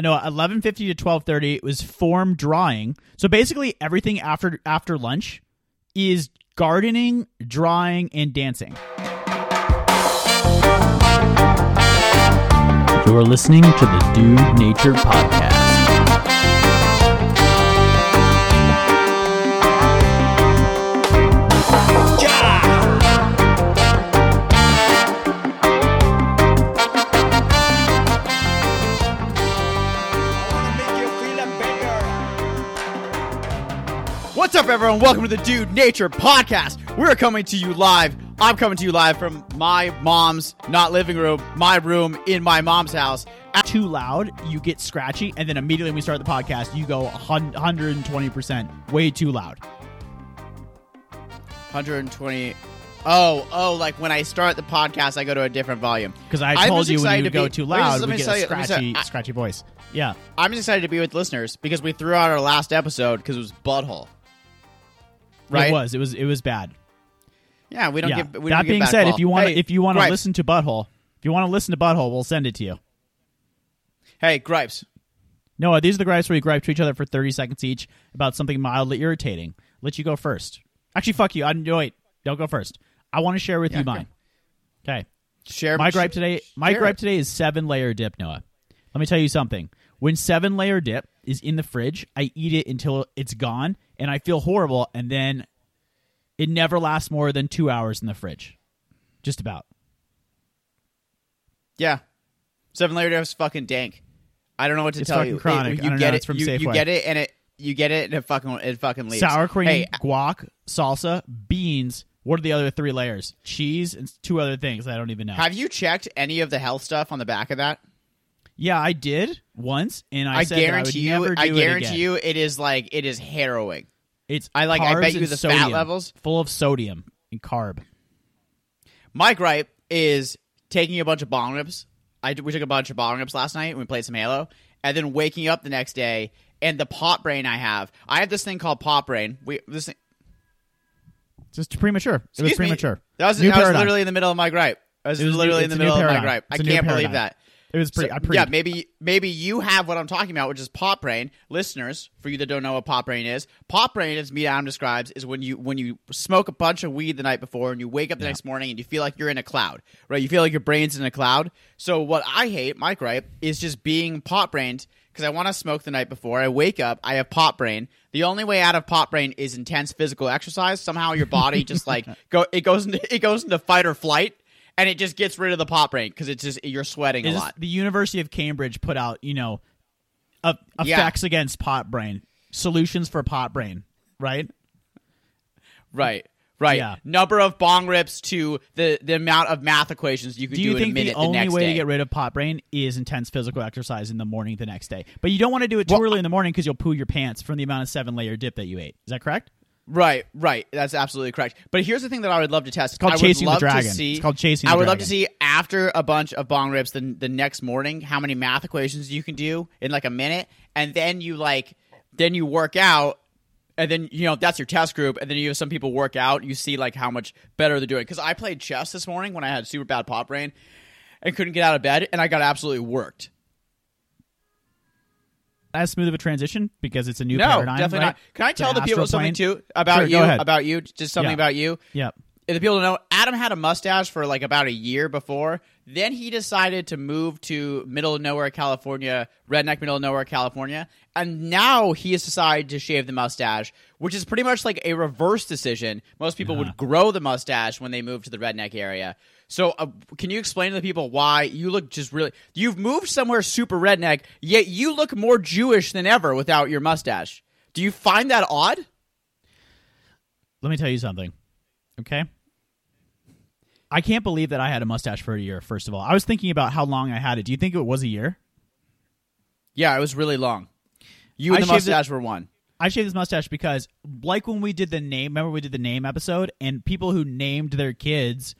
no, eleven fifty to twelve thirty. It was form drawing. So basically, everything after after lunch is gardening, drawing, and dancing. You're listening to the Dude Nature Podcast. What's up, everyone? Welcome to the Dude Nature Podcast. We're coming to you live. I'm coming to you live from my mom's not living room, my room in my mom's house. Too loud, you get scratchy, and then immediately when we start the podcast, you go 120% way too loud. 120. Oh, oh, like when I start the podcast, I go to a different volume. Because I I'm told just you when excited you to go be- too just- loud, let we me get tell a you- let me scratchy, I- scratchy voice. Yeah. I'm just excited to be with listeners because we threw out our last episode because it was butthole. Right? It was. It was. It was bad. Yeah, we don't yeah. give. We that don't being said, call. if you want, Hey, if you want to listen to Butthole, if you want to listen to Butthole, we'll send it to you. hey, gripes. No, these are the gripes where we gripe to each other for 30 seconds each about something mildly irritating. Let you go first. Actually, fuck you. I no, wait. Don't go first. I want to share with Yeah, you mine. Okay. Share My gripe today. My gripe it. today is seven layer dip. Noah, let me tell you something. When seven layer dip is in the fridge, I eat it until it's gone, and I feel horrible. And then it never lasts more than two hours in the fridge. Just about. Yeah, seven layer is fucking dank. I don't know what to It's tell you. It- chronic. you I don't get know. it. From you, you get it, and it you get it, and it fucking it fucking leaves. Sour cream, Hey, guac, salsa, beans. What are the other three layers? Cheese and two other things I don't even know. have you checked any of the health stuff on the back of that? Yeah, I did once, and I, I, said guarantee that I would you. never do I it guarantee again. you, it is like it is harrowing. It's I like- I bet you the fat sodium, levels- full of sodium and carb. My gripe is taking a bunch of bong rips. I we took a bunch of bong rips last night and we played some Halo, and then waking up the next day and the pot brain I have. I have this thing called pot brain. We this thing, Just premature. It was Excuse me. premature. That was, that was literally in the middle of my gripe. That was, It was literally it's in the middle of my gripe. I can't believe that. It was pretty. So- I pre- yeah, maybe maybe you have what I'm talking about, which is pop brain. Listeners, for you that don't know what pop brain is, pop brain, as me Adam describes, is when you when you smoke a bunch of weed the night before and you wake up the next morning and you feel like you're in a cloud, right? You feel like your brain's in a cloud. So what I hate, my gripe, is just being pot brained because I want to smoke the night before. I wake up, I have pot brain. The only way out of pot brain is intense physical exercise. Somehow your body just like go it goes into it goes into fight or flight. And it just gets rid of the pot brain because it's just you're sweating Is a lot. the University of Cambridge put out, you know, a, Yeah. effects against pot brain, solutions for pot brain, right? Right. Right. Yeah. Number of bong rips to the the amount of math equations you could Do do, you in a think minute the only way day. to get rid of pot brain is intense physical exercise in the morning the next day? But you don't want to do it too Well, early in the morning because you'll poo your pants from the amount of seven layer dip that you ate. Is that correct? Right, right. That's absolutely correct. But here's the thing that I would love to test. It's called I would chasing the love dragon. To see, It's called chasing I would love to see after a bunch of bong rips the the next morning how many math equations you can do in like a minute, and then you like then you work out. And then you know that's your test group, and then you have some people work out. You see like how much better they're doing. Because I played chess this morning when I had super bad pot brain, and couldn't get out of bed, and I got absolutely worked. As smooth of a transition because it's a new No, paradigm. definitely right? not. Can I tell the people astral something too about Sure, you? About you, just something Yeah. about you. Yep. If the people don't know, Adam had a mustache for like about a year before. Then he decided to move to middle of nowhere, California, redneck middle of nowhere, California, and now he has decided to shave the mustache, which is pretty much like a reverse decision. Most people would grow the mustache when they move to the redneck area. So, uh, can you explain to the people why you look just really? You've moved somewhere super redneck, yet you look more Jewish than ever without your mustache. Do you find that odd? Let me tell you something. Okay. I can't believe that I had a mustache for a year, first of all. I was thinking about how long I had it. Do you think it was a year? Yeah, it was really long. You and I the shaved it- mustache were one. I shaved this mustache because, like when we did the name, remember we did the name episode, and people who named their kids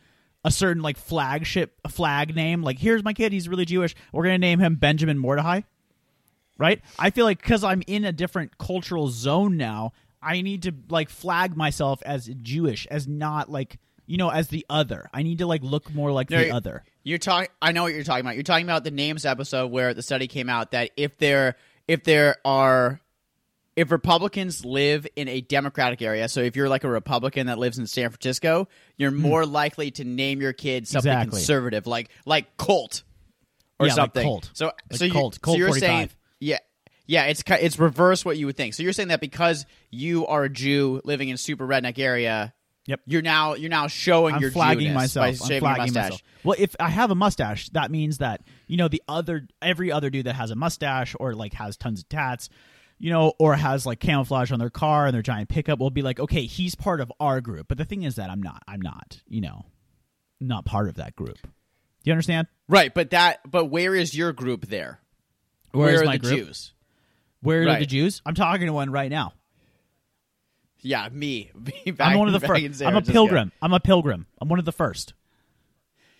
a certain like flagship flag name, like here's my kid, he's really Jewish. We're gonna name him Benjamin Mordecai, right? I feel like because I'm in a different cultural zone now, I need to like flag myself as Jewish, as not like you know, as the other. I need to like look more like No, the other. You're talking. I know what you're talking about. You're talking about the names episode where the study came out that if there if there are if Republicans live in a Democratic area, so if you're like a Republican that lives in San Francisco, you're more likely to name your kid something Hmm. Exactly. conservative, like like Colt or Yeah, like something. Colt. So Like so you, Colt. so Colt you're 45. saying yeah. Yeah, it's it's reverse what you would think. So you're saying that because you are a Jew living in a super redneck area, Yep. you're now you're now showing I'm your flagging Jewness myself. by I'm shaving your flagging mustache. myself. Well, if I have a mustache, that means that you know the other every other dude that has a mustache or like has tons of tats, you know, or has like camouflage on their car and their giant pickup will be like, okay, he's part of our group. But the thing is that I'm not. I'm not. You know, not part of that group. Do you understand? Right, but that but where is your group there? Where is are my the group? Jews? Where are the Jews? I'm talking to one right now. Yeah, me. Me back- I'm one of the first. I'm a pilgrim. I'm a pilgrim. I'm one of the first.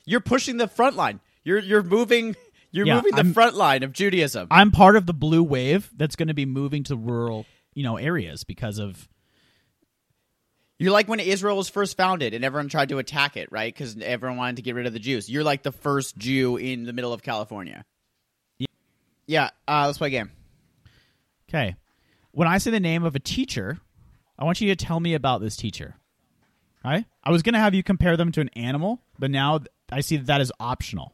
You're pushing the front line. You're you're moving you're Yeah, moving the I'm- front line of Judaism. I'm part of the blue wave that's going to be moving to rural, you know, areas because of You're like when Israel was first founded and everyone tried to attack it, right? Because everyone wanted to get rid of the Jews. You're like the first Jew in the middle of California. Yeah. Yeah. Uh, let's play a game. Okay. When I say the name of a teacher, I want you to tell me about this teacher. Right? I was going to have you compare them to an animal, but now I see that that is optional.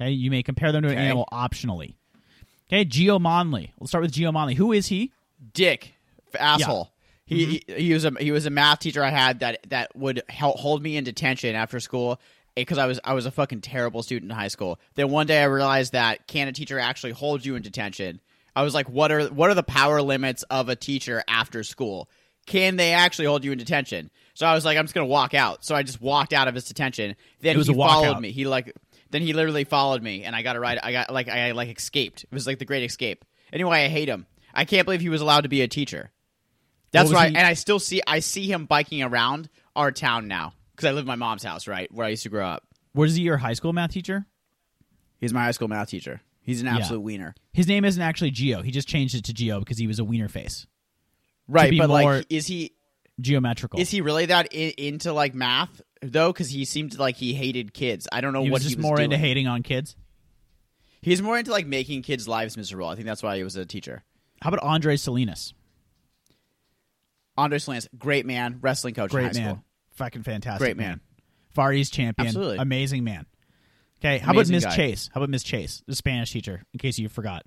Okay? You may compare them to an Okay. animal optionally. Okay? Geo Monley. Let's start with Geo Monley. Who is he? Dick, asshole. He, Mm-hmm. he he was a he was a math teacher I had that that would hel- hold me in detention after school because I was I was a fucking terrible student in high school. Then one day I realized that can a teacher actually hold you in detention? I was like, what are what are the power limits of a teacher after school? Can they actually hold you in detention? So I was like, I'm just gonna walk out. So I just walked out of his detention. Then he followed me. He like then he literally followed me, and I got a ride. I got like I like escaped. It was like the great escape. Anyway, I hate him. I can't believe he was allowed to be a teacher. That's right. he- And I still see I see him biking around our town now because I live in my mom's house, right where I used to grow up. Was he your high school math teacher? He's my high school math teacher. He's an Yeah. absolute wiener. His name isn't actually Geo. He just changed it to Geo because he was a wiener face. Right, but like, is he Geometrical. is he really that I- into like math though? Because he seemed like he hated kids. I don't know what he what was just he was more doing. into hating on kids. He's more into like making kids' lives miserable. I think that's why he was a teacher. How about Andre Salinas? Andre Salinas, great man, wrestling coach in Great high man. school. Fucking fantastic Great man. Far East champion. Absolutely. Amazing man. Okay, how Amazing about Miss. Chase? How about Miss Chase, the Spanish teacher, in case you forgot?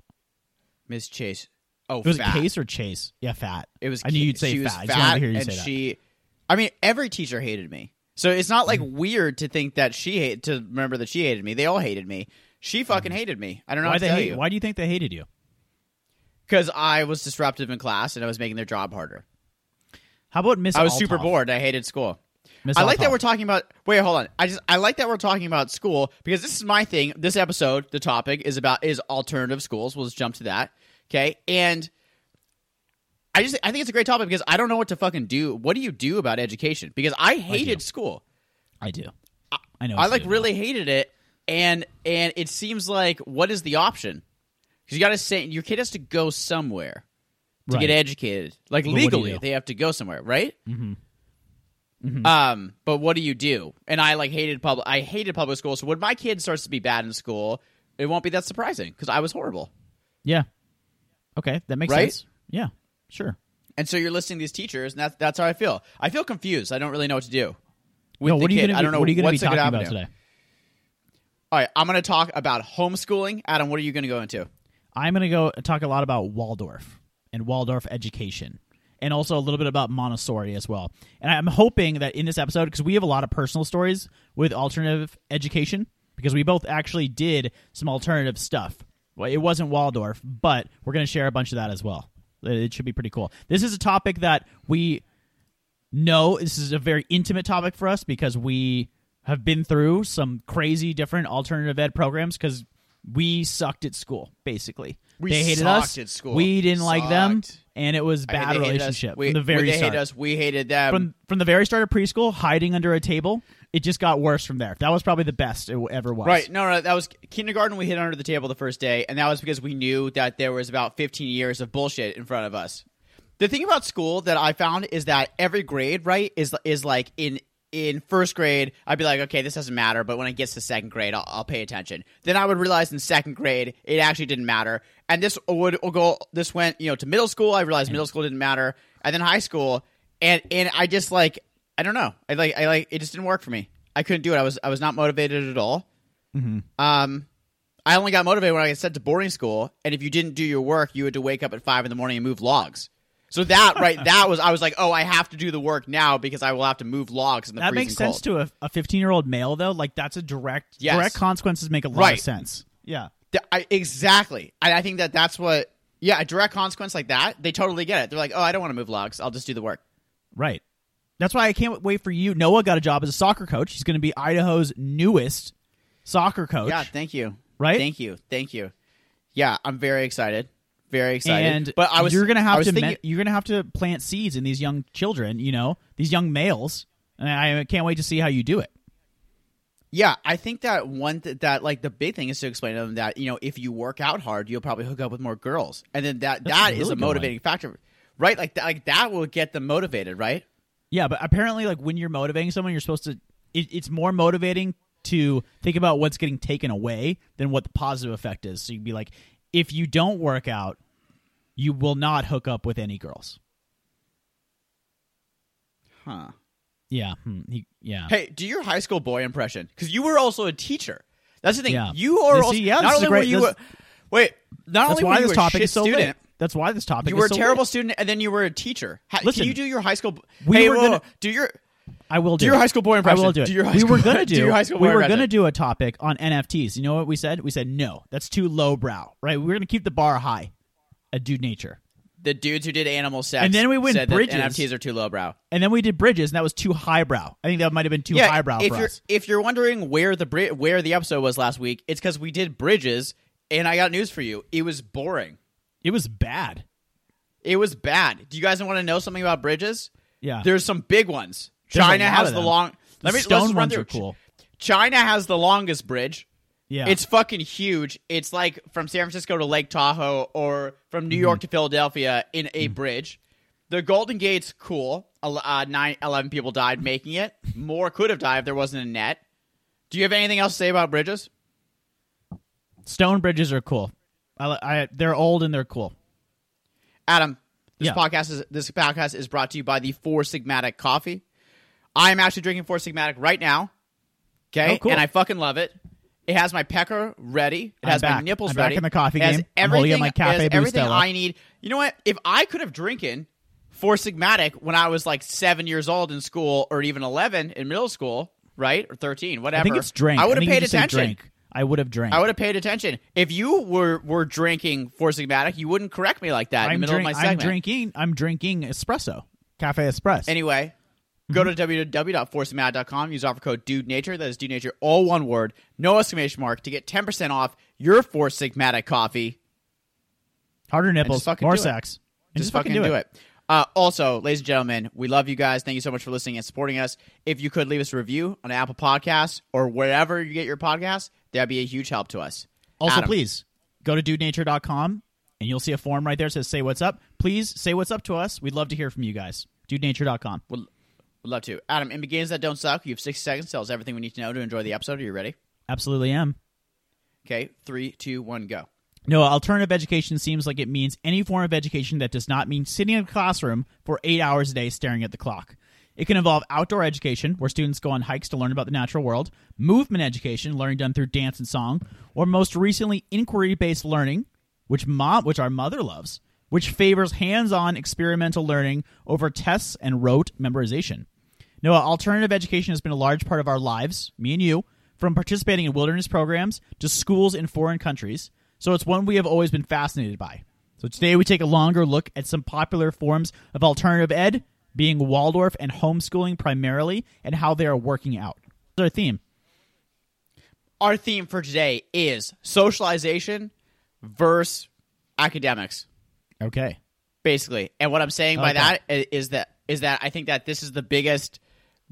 Miss Chase. Oh, Was fat. it was Case or Chase? Yeah, fat. It was. I knew you'd say she fat. Was I fat, just wanted to hear you and say that. she. I mean, every teacher hated me. So it's not like Mm-hmm. weird to think that she hate to remember that she hated me. They all hated me. She fucking hated me. I don't know Mm-hmm. Why they hate? you. Why do you think they hated you? Because I was disruptive in class and I was making their job harder. How about Miss? I was super bored. I hated school. Miss I like that we're talking about. Wait, hold on. I just I like that we're talking about school because this is my thing. This episode, the topic is about is alternative schools. We'll just jump to that. Okay, and I just I think it's a great topic because I don't know what to fucking do. What do you do about education? Because I hated school. I do. I know. I like really hated it, and and it seems like what is the option? Because you got to say your kid has to go somewhere to Right. get educated. Like But what do legally, do? they have to go somewhere, right? Mm-hmm. Um, but what do you do? And I like hated public. I hated public school. So when my kid starts to be bad in school, it won't be that surprising because I was horrible. Yeah. Okay, that makes Right? sense. Yeah, sure. And so you're listing these teachers, and that's that's how I feel. I feel confused. I don't really know what to do. With No, the what are you kid. going to I don't know What are you going to be what's a good talking about today? All right, I'm going to talk about homeschooling. Adam, what are you going to go into? I'm going to go talk a lot about Waldorf and Waldorf education, and also a little bit about Montessori as well. And I'm hoping that in this episode, because we have a lot of personal stories with alternative education, because we both actually did some alternative stuff. Well, it wasn't Waldorf, but we're going to share a bunch of that as well. It should be pretty cool. This is a topic that we know this is a very intimate topic for us because we have been through some crazy different alternative ed programs because we sucked at school basically We they hated us at school. we didn't like them and it was bad hated us. relationship We, from the very they start hated us. We hated them. from from the very start of preschool hiding under a table it just got worse from there that was probably the best it ever was Right. No, no, that was kindergarten. We hit under the table the first day, and that was because we knew that there was about 15 years of bullshit in front of us. The thing about school that I found is that every grade, right, is is like in in first grade, I'd be like, okay, this doesn't matter. But when it gets to second grade, I'll, I'll pay attention. Then I would realize in second grade, it actually didn't matter. And this would go. This went, you know, to middle school. I realized middle school didn't matter, and then high school, and and I just like, I don't know. I like, I like, it just didn't work for me. I couldn't do it. I was, I was not motivated at all. Um, I only got motivated when I got sent to boarding school, and if you didn't do your work, you had to wake up at five in the morning and move logs. So that right, that was I was like, oh, I have to do the work now because I will have to move logs in the That makes sense cold. to a 15 year old male though. Like that's a direct Yes. direct consequences make a lot Right. of sense. Yeah. Th- I, exactly. And I think that that's what. Yeah, a direct consequence like that, they totally get it. They're like, oh, I don't want to move logs. I'll just do the work. Right. That's why I can't wait for you. Noah got a job as a soccer coach. He's going to be Idaho's newest soccer coach. Yeah, thank you. Right? Thank you. Thank you. Yeah, I'm very excited. Very excited. and but I was you're gonna have to thinking, me- you're gonna have to plant seeds in these young children. You know these young males, and I can't wait to see how you do it. Yeah, I think that one th- that like the big thing is to explain to them that you know if you work out hard, you'll probably hook up with more girls, and then that That's that a is a motivating factor, right? Like that, like that will get them motivated, right? Yeah, but apparently, like when you're motivating someone, you're supposed to. It, it's more motivating to think about what's getting taken away than what the positive effect is. So you'd be like, if you don't work out, you will not hook up with any girls. Huh. Yeah, hmm, he, yeah. Hey, do your high school boy impression because you were also a teacher. That's the thing. Yeah. You are also see, yeah, not only were great- you this- a, wait, not only were you this a topic shit so student, lit. That's why this topic. you were a so terrible lit. student, and then you were a teacher. Ha- Listen, can you do your high school? we hey, were whoa, gonna- do your I will do, Do your high school boy impression. I will do it. Do your high we school- were gonna do do. your high school we were impression. gonna do a topic on NFTs. You know what we said? We said no. That's too lowbrow, right? We're gonna keep the bar high. A dude nature. the dudes who did animal sex, And then we went said that Bridges. NFTs are too lowbrow. And then we did bridges, and that was too highbrow. I think that might have been too highbrow if for you're us. if you're wondering where the bri- where the episode was last week, it's because we did bridges, and I got news for you. It was boring. It was bad. It was bad. Do you guys want to know something about bridges? Yeah. There's some big ones. There's China has the long. The Let me stone let's run ones through. are cool. China has the longest bridge. Yeah. It's fucking huge. It's like from San Francisco to Lake Tahoe or from Mm-hmm. New York to Philadelphia in a bridge. The Golden Gate's cool. Uh, nine, 11 people died making it. More could have died if there wasn't a net. Do you have anything else to say about bridges? stone bridges are cool. I, I they're old and they're cool. Adam, this Yeah. podcast is this podcast is brought to you by the Four Sigmatic coffee. I am actually drinking Four Sigmatic right now. Okay, Oh, cool. and I fucking love it. It has my pecker ready. It I'm has my nipples I'm back ready. in the coffee It has game. I'm holding up everything- my Cafe everything. I need. You know what? If I could have drinking Four Sigmatic when I was like seven years old in school, or even eleven in middle school, right, or thirteen, whatever. I think it's drink. I would have paid you just said attention. Drink. I would have drank. I would have paid attention. If you were were drinking Four Sigmatic, you wouldn't correct me like that in I'm, the middle drink- of my I'm segment. drinking. I'm drinking espresso, cafe espresso. Anyway, go to www.forcemad.com. Use offer code Dude Nature. That is Dude Nature, all one word, no exclamation mark, to get ten percent off your Four Sigmatic coffee. Harder nipples, fucking more do it. sex. And Just, fucking, do it. Uh, also, ladies and gentlemen, we love you guys. Thank you so much for listening and supporting us. If you could leave us a review on Apple Podcasts or wherever you get your podcasts, that'd be a huge help to us. Also, Adam. please go to dudenature.com and you'll see a form right there that says "Say what's up." Please say what's up to us. We'd love to hear from you guys. Dudenature.com. Would, would love to. Adam, in games that don't suck, you have 60 seconds. Tell us everything we need to know to enjoy the episode. Are you ready? Absolutely am. Okay, three, two, one, go. No, alternative education seems like it means any form of education that does not mean sitting in a classroom for eight hours a day staring at the clock. It can involve outdoor education, where students go on hikes to learn about the natural world, movement education, learning done through dance and song, or most recently, inquiry-based learning, which mom, which our mother loves, which favors hands-on experimental learning over tests and rote memorization. No, alternative education has been a large part of our lives, me and you, from participating in wilderness programs to schools in foreign countries. So it's one we have always been fascinated by. So today we take a longer look at some popular forms of alternative ed, being Waldorf and homeschooling primarily, and how they are working out. Our theme. Our theme for today is socialization versus academics. Okay. basically. And what I'm saying by Okay. that i- is that is that I think that this is the biggest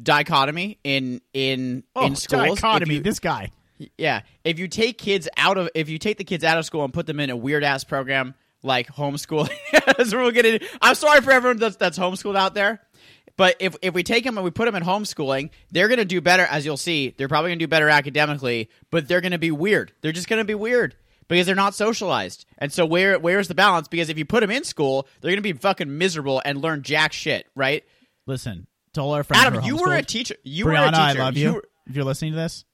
dichotomy in in oh, in schools. Oh, dichotomy. you- This guy. yeah, if you take kids out of if you take the kids out of school and put them in a weird ass program like homeschooling, as we'll get into. I'm sorry for everyone that's that's homeschooled out there, But if if we take them and we put them in homeschooling, they're going to do better. As you'll see, they're probably going to do better academically, but they're going to be weird. They're just going to be weird because they're not socialized. And so where where's the balance? Because if you put them in school, they're going to be fucking miserable and learn jack shit, right? Listen, to all our friends. Adam, you were a teacher. You Brianna, were a teacher. I love you. were- if you're listening to this,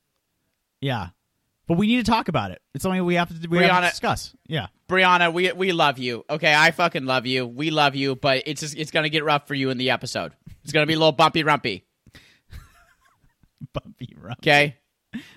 yeah, but we need to talk about it. It's something we have to we have to discuss. Yeah, Brianna, we we love you. Okay, I fucking love you. We love you, but it's just it's gonna get rough for you in the episode. It's gonna be a little bumpy rumpy. bumpy rump. Okay,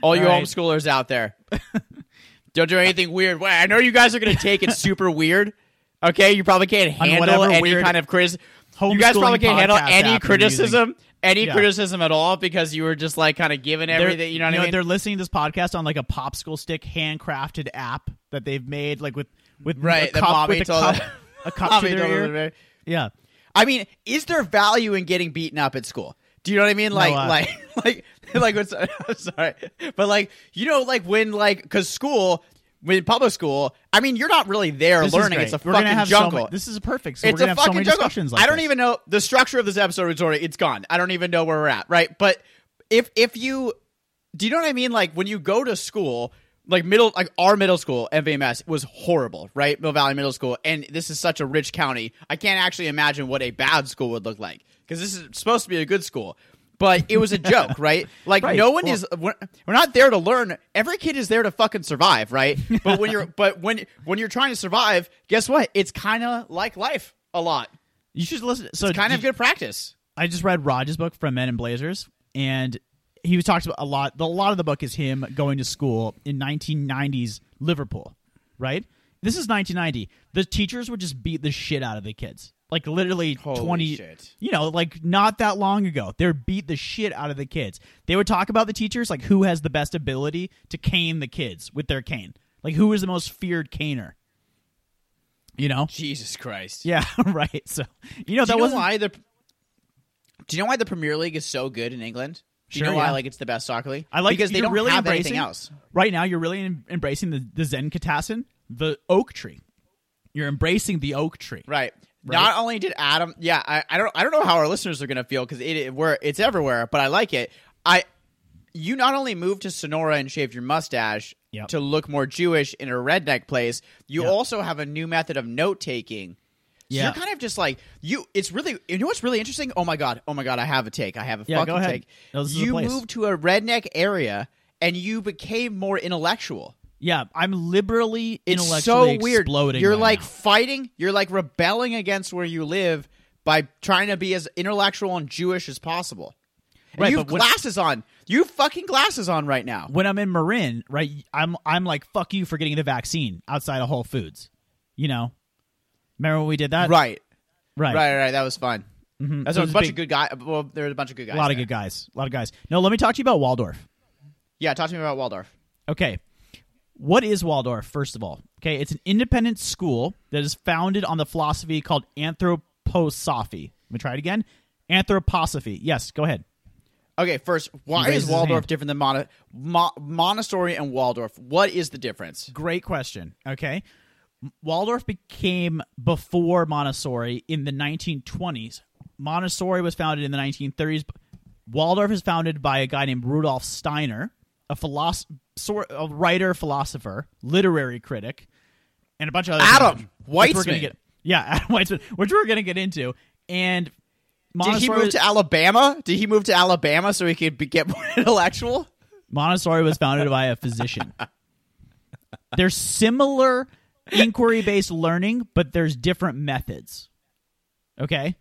all you All right. homeschoolers out there, don't do anything weird. I know you guys are gonna take it super weird. Okay, you probably can't handle any kind of criticism. You guys probably can't handle any criticism, any Yeah. criticism at all because you were just like kind of giving They're- everything. You know what I mean? They're listening to this podcast on like a popsicle stick handcrafted app that they've made, like with with Right, a cup, with a cup, them- a cup to their ear. Yeah, I mean, is there value in getting beaten up at school? Do you know what I mean? Like, uh, like, like, like. What's, I'm sorry, but like, you know, like when, like, because school, when public school, I mean, you're not really there This learning. It's a We're fucking have so jungle. this is a perfect. So it's we're a so fucking many jungle. discussions. Like I don't this. even know the structure of this episode. Is already it's gone. I don't even know where we're at. Right, but if if you do you know what I mean? Like when you go to school, like middle, like our middle school, MVMS was horrible, right? Mill Valley Middle School, and this is such a rich county. I can't actually imagine what a bad school would look like because this is supposed to be a good school. But it was a joke, right? Like Right. no one Well- is. We're, we're not there to learn. Every kid is there to fucking survive, right? But when you're, but when when you're trying to survive, guess what? It's kind of like life a lot. You should listen. So It's kind of good practice. I just read Rog's book from Men in Blazers, and he was talks about a lot. A lot of the book is him going to school in 1990s Liverpool, right? This is 1990. The teachers would just beat the shit out of the kids, like literally Holy 20. shit. You know, like not that long ago, they would beat the shit out of the kids. They would talk about the teachers, like who has the best ability to cane the kids with their cane, like who is the most feared caner. You know? Jesus Christ. Yeah, right. So you know Do that wasn't why the? Do you know why the Premier League is so good in England? Do you Sure, know why yeah. like it's the best soccer league? I like because they don't really have anything else. Right now, you're really em- embracing the, the Zen Katassin, the oak tree. You're embracing the oak tree. Right. Right? Not only did Adam, yeah, I, I don't, I don't know how our listeners are gonna feel because it, it, we're, it's everywhere, but I like it. I, you not only moved to Sonora and shaved your mustache Yep. to look more Jewish in a redneck place, you Yep. also have a new method of note taking. So Yeah. you're kind of just like you. It's really, you know what's really interesting? Oh my god, oh my god, I have a take. I have a Yeah, fucking take. No, this is the you moved to a redneck area and you became more intellectual. Yeah, I'm liberally It's intellectually so weird. exploding. You're right like now. fighting. You're like rebelling against where you live by trying to be as intellectual and Jewish as possible. And Right, you have when- glasses on. You have fucking glasses on right now. when I'm in Marin, right? I'm I'm like fuck you for getting the vaccine outside of Whole Foods. You know, remember when we did that? Right, right, right, right. That was fun. Mhm. That's a bunch big- of good guys. Well, there was a bunch of good guys. A lot of good guys. A lot of guys. No, let me talk to you about Waldorf. Yeah, talk to me about Waldorf. Okay. What is Waldorf, first of all? Okay, it's an independent school that is founded on the philosophy called anthroposophy. Let me try it again. Anthroposophy. Yes, go ahead. Okay, first, why is Waldorf different than Mon- Mo- Montessori and Waldorf? What is the difference? Great question. Okay. Waldorf became before Montessori in the 1920s. Montessori was founded in the 1930s. Waldorf is founded by a guy named Rudolf Steiner, a philosopher, a writer, philosopher, literary critic, and a bunch of other Adam things, we're gonna Weitzman. Get, yeah, Adam Weitzman, which we're going to get into. And Did he move to Alabama? Did he move to Alabama so he could be, get more intellectual? Montessori was founded by a physician. There's similar inquiry based learning, but there's different methods. Okay?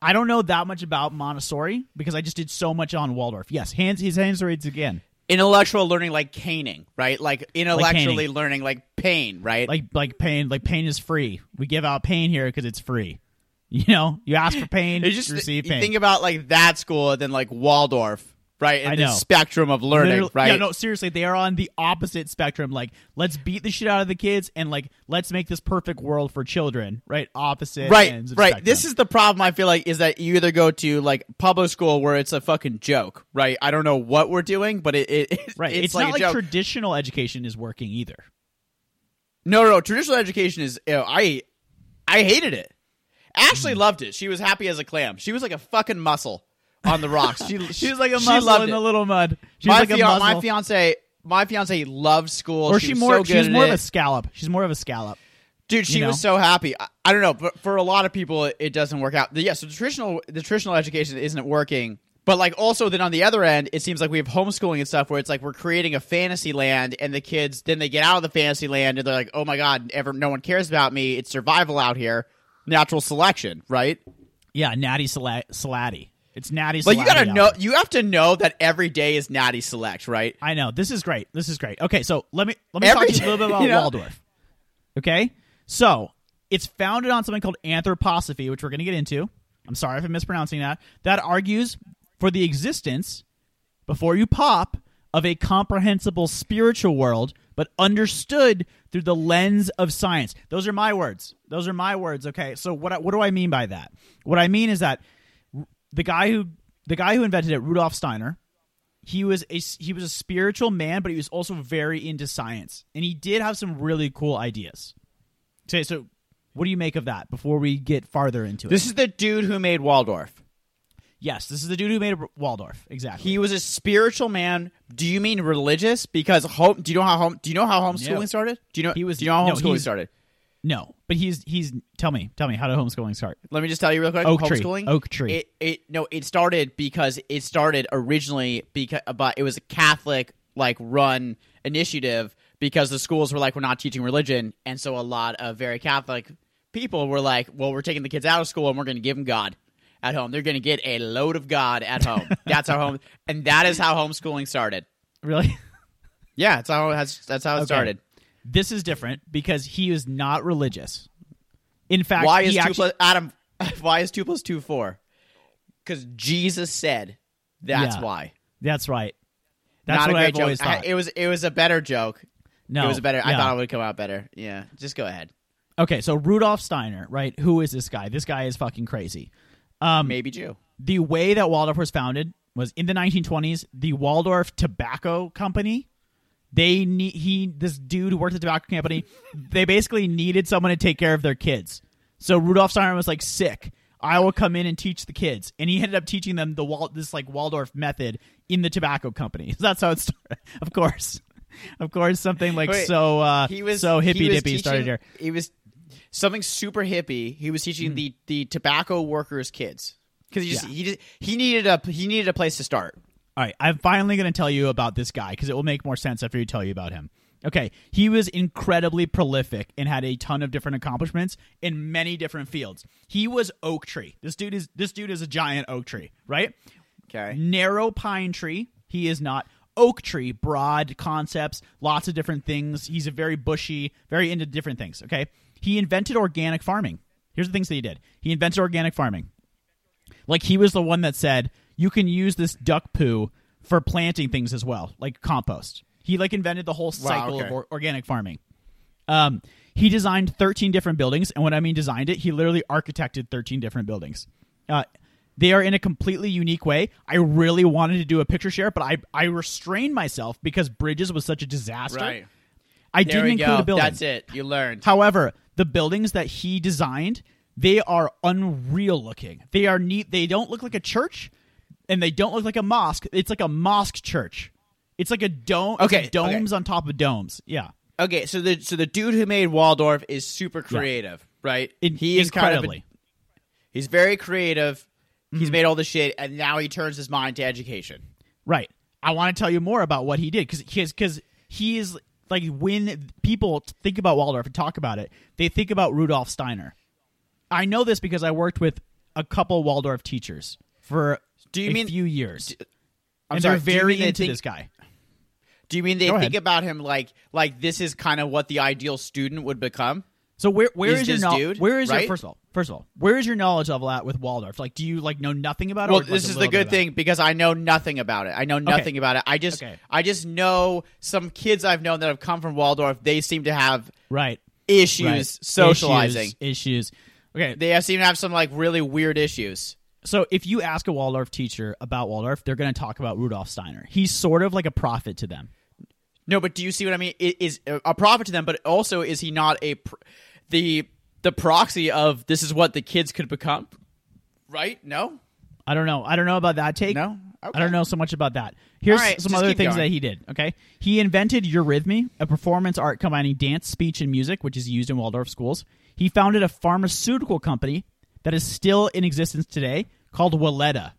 I don't know that much about Montessori because I just did so much on Waldorf. Yes, hands his hands raised again. Intellectual learning like caning, right? Like intellectually caning. learning like pain, right? Like like pain, like pain is free. We give out pain here because it's free. You know, you ask for pain, it's just you receive you pain. think about like that school and then like Waldorf, right? And I the know. spectrum of learning, Literally- right? Yeah, no, seriously, they are on the opposite spectrum. Like, let's beat the shit out of the kids, and like, let's make this perfect world for children. Right, opposite. Right, right. spectrum. This is the problem. I feel like is that you either go to like public school where it's a fucking joke, right? I don't know what we're doing, but it, it right. It's, It's, like not like traditional education is working either. no, no. Traditional education is. You know, I, I hated it. Ashley mm. loved it. She was happy as a clam. She was like a fucking muscle on the rocks. She, She was like a muscle in it. the little mud. She my, was like a fian- my fiance, my fiance loves school. or she, she more so good she's more it. of a scallop. She's more of a scallop. Dude, she you was so happy. I, I don't know, but for a lot of people, it, it doesn't work out. The- Yeah, so the traditional the traditional education isn't working. But like also then on the other end, it seems like we have homeschooling and stuff where it's like we're creating a fantasy land, and the kids then they get out of the fantasy land and they're like, oh my god, ever no one cares about me. It's survival out here, natural selection, right? Yeah, Natty Sala- Salati. It's Natty. Select. But you gotta know, you have to know that every day is natty select, right? I know this is great. This is great. Okay, so let me let me Every talk to you a little bit about you know? Waldorf. Okay, so it's founded on something called anthroposophy, which we're going to get into. I'm sorry if I'm mispronouncing that. That argues for the existence before you pop of a comprehensible spiritual world, but understood through the lens of science. Those are my words. Those are my words. Okay, so what I- what do I mean by that? What I mean is that the guy who the guy who invented it, Rudolf Steiner, he was a he was a spiritual man, but he was also very into science, and he did have some really cool ideas. Okay, so what do you make of that? Before we get farther into it, This is the dude who made Waldorf. yes, this is the dude who made Waldorf. Exactly. He was a spiritual man. Do you mean religious? Because home. Do you know how home? Do you know how homeschooling No. started? Do you know? He was- Do you know how no, homeschooling he's- started? No, but he's he's tell me tell me how did homeschooling start? Let me just tell you real quick. Oak tree. Oak tree. It, it no. It started because it started originally because but it was a Catholic like run initiative because the schools were like we're not teaching religion and so a lot of very Catholic people were like well we're taking the kids out of school and we're going to give them God at home. They're going to get a load of God at home. That's how home and that is how homeschooling started. Really? Yeah, that's how that's, that's how it Okay. started. This is different because he is not religious. In fact, Why is two actually, plus Adam? Why is two plus two four? Because Jesus said that's Yeah. why. That's right. That's Not what a great I've joke. always I- it was it was a better joke. no, it was a better. I thought it would come out better. Yeah, just go ahead. Okay, so Rudolf Steiner, right? Who is this guy? This guy is fucking crazy. Um, Maybe Jew. the way that Waldorf was founded was in the 1920s. The Waldorf Tobacco Company. They need he this dude who worked at the tobacco company. they basically needed someone to take care of their kids. So Rudolf Steiner was like sick. I will come in and teach the kids, and he ended up teaching them the Wal- this like Waldorf method in the tobacco company. So That's how it started. Of course, of course, something like Wait, so uh, He was so hippy dippy started here. He was something super hippie. He was teaching the the tobacco workers' kids because he just Yeah. he just he needed a he needed a place to start. All right, I'm finally going to tell you about this guy because it will make more sense after you tell you about him. Okay, he was incredibly prolific and had a ton of different accomplishments in many different fields. He was oak tree. This dude is this dude is a giant oak tree, right? Okay. Narrow pine tree. He is not oak tree. Broad concepts, lots of different things. He's a very bushy, very into different things. Okay, he invented organic farming. Here's the things that he did. He invented organic farming. Like he was the one that said you can use this duck poo for planting things as well, like compost. He like invented the whole cycle okay. of or- organic farming. Um, he designed 13 different buildings, and when I mean designed it, he literally architected 13 different buildings. Uh, they are in a completely unique way. I really wanted to do a picture share, but I I restrained myself because Bridges was such a disaster. Right. I There didn't include go. a building. That's it. You learned. However, the buildings that he designed, they are unreal looking. They are neat. They don't look like a church, and they don't look like a mosque. It's like a mosque church. It's like a dome. Okay, like domes on top of domes. Yeah, Okay, so the so the dude who made Waldorf is super creative, right? In- he is kind of a- incredibly. he's very creative. Mm-hmm. He's made all this shit, and now he turns his mind to education. Right. I want to tell you more about what he did because because he is like when people think about Waldorf and talk about it, they think about Rudolf Steiner. I know this because I worked with a couple Waldorf teachers for Do you mean a mean- few years, I'm and sorry, they're do very into think- this guy. Do you mean they Go think ahead. about him like like this is kind of what the ideal student would become? So where where Is is, your knowledge? dude, Where is your first of all? First of all, where is your knowledge level at with Waldorf? Like, do you like know nothing about it? Well, like, this is the good about it? thing because I know nothing about it. I know nothing about it. I just Okay. I just know some kids I've known that have come from Waldorf. They seem to have Right. issues right. socializing. issues. issues. Okay, They seem to have some like really weird issues. So if you ask a Waldorf teacher about Waldorf, they're going to talk about Rudolf Steiner. He's sort of like a prophet to them. No, but do you see what I mean? It is uh, a prophet to them, but also is he not a pr- the the proxy of this is what the kids could become. Right? No. I don't know. I don't know about that take. No? I don't know so much about that. Here's right, some other things going. that he did. Okay, he invented Eurythmy, a performance art combining dance, speech, and music, which is used in Waldorf schools. He founded a pharmaceutical company that is still in existence today called Weleda.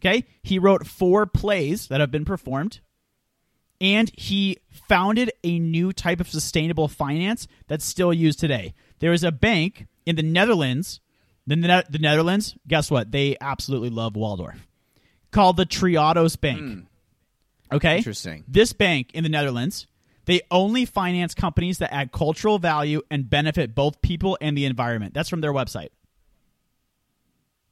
Okay, he wrote four plays that have been performed, and he founded a new type of sustainable finance that's still used today. There is a bank in the Netherlands. The, Ne- the Netherlands, guess what? They absolutely love Waldorf. Called the Triodos Bank. Hmm. Okay? Interesting. This bank in the Netherlands, they only finance companies that add cultural value and benefit both people and the environment. That's from their website.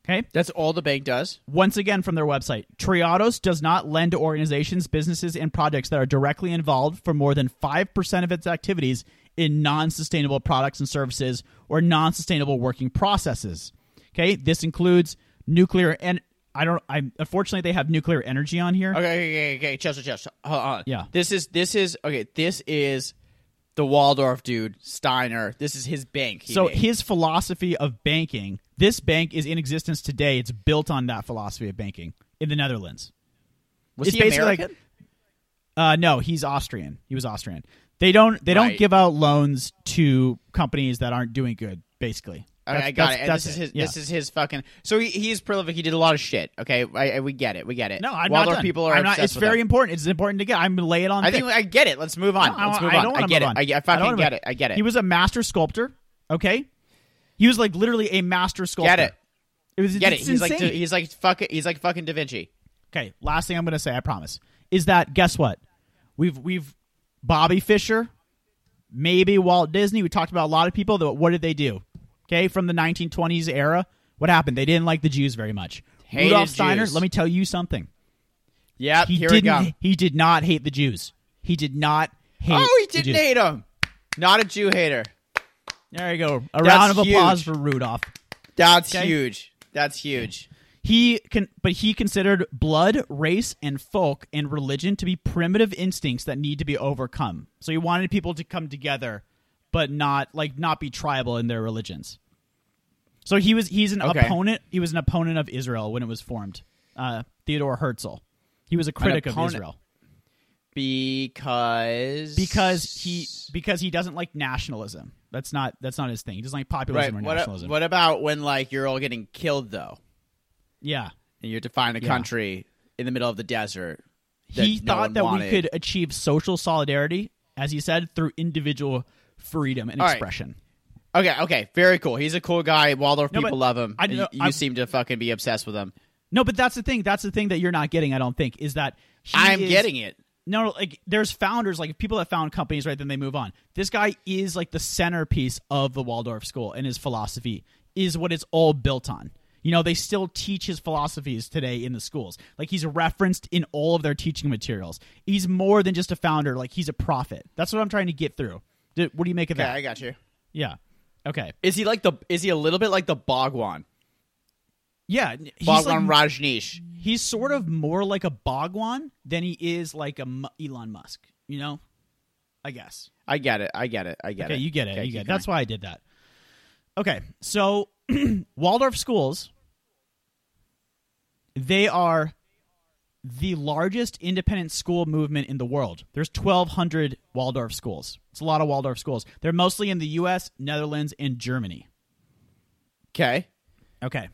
Okay? That's all the bank does. Once again, from their website, Triodos does not lend to organizations, businesses, and projects that are directly involved for more than 5% of its activities in non sustainable products and services or non sustainable working processes. Okay, this includes nuclear and I don't. I unfortunately they have nuclear energy on here. Okay, okay, okay. Chester, Chester. Hold on. Yeah. This is this is okay. This is the Waldorf dude, Steiner. This is his bank. So made. his philosophy of banking, this bank is in existence today. It's built on that philosophy of banking in the Netherlands. was it's he basically like- American? Uh, no, he's Austrian. He was Austrian. They don't. They don't give out loans to companies that aren't doing good. Basically, Okay, That's- I got it. This is it. his. Yeah. This is his fucking. So he, he's prolific. He did a lot of shit. Okay, I, I, we get it. We get it. No, I'm not done. people are I'm not, It's very him. important. It's important to get. I'm gonna lay it on. I thick. think I get it. Let's move on. No, I- Let's move I on. don't I get it. on. I, I fucking get it. I get it. He was a master sculptor. Okay, he was like literally a master sculptor. Get it. It was Get it. He's like he's like fucking he's like fucking Da Vinci. Okay, last thing I'm going to say, I promise, is that guess what? We've we've Bobby Fischer, maybe Walt Disney. We talked about a lot of people. That what did they do? Okay, from the 1920s era, what happened? They didn't like the Jews very much. Hated Rudolf Steiner. Jews. Let me tell you something. Yep. He here we go. didn't. He did not hate the Jews. He did not hate. Oh, he the didn't Jews. hate him. Not a Jew hater. There you go. A round of applause for Rudolph. That's Okay. huge. That's huge. He can, but he considered blood, race, and folk and religion to be primitive instincts that need to be overcome. So he wanted people to come together, but not like not be tribal in their religions. So he was he's an Okay. opponent. He was an opponent of Israel when it was formed. Uh, Theodore Herzl. He was a critic of. Israel Because because he because he doesn't like nationalism. That's not that's not his thing. He doesn't like right. populism or What, nationalism. what about when like you're all getting killed though, yeah. and you have to find a Yeah. country in the middle of the desert? he no thought that wanted? we could achieve social solidarity, as he said, through individual freedom and All right. Okay, okay, very cool. He's a cool guy. Waldorf No, people love him. I know- you seem to fucking be obsessed with him. No, but that's the thing. That's the thing that you're not getting. I don't think is that I'm is- getting it. No, like there's founders, like people that found companies, right? Then they move on. This guy is like the centerpiece of the Waldorf School, and his philosophy is what it's all built on. You know, they still teach his philosophies today in the schools. Like he's referenced in all of their teaching materials. He's more than just a founder. Like he's a prophet. That's what I'm trying to get through. What do you make of Okay, that? I got you. Yeah. Okay. Is he like the? Is he a little bit like the Bhagwan? Yeah. He's Bhagwan like, Rajneesh. he's sort of more like a Bhagwan than he is like a Elon Musk. You know, I guess. I get it. I get it. I get Okay, it. you get it. Okay, you get it. That's why I did that. Okay, so Waldorf schools, they are the largest independent school movement in the world. There's 1,200 Waldorf schools. It's a lot of Waldorf schools. They're mostly in the U.S., Netherlands, and Germany. Okay. Okay.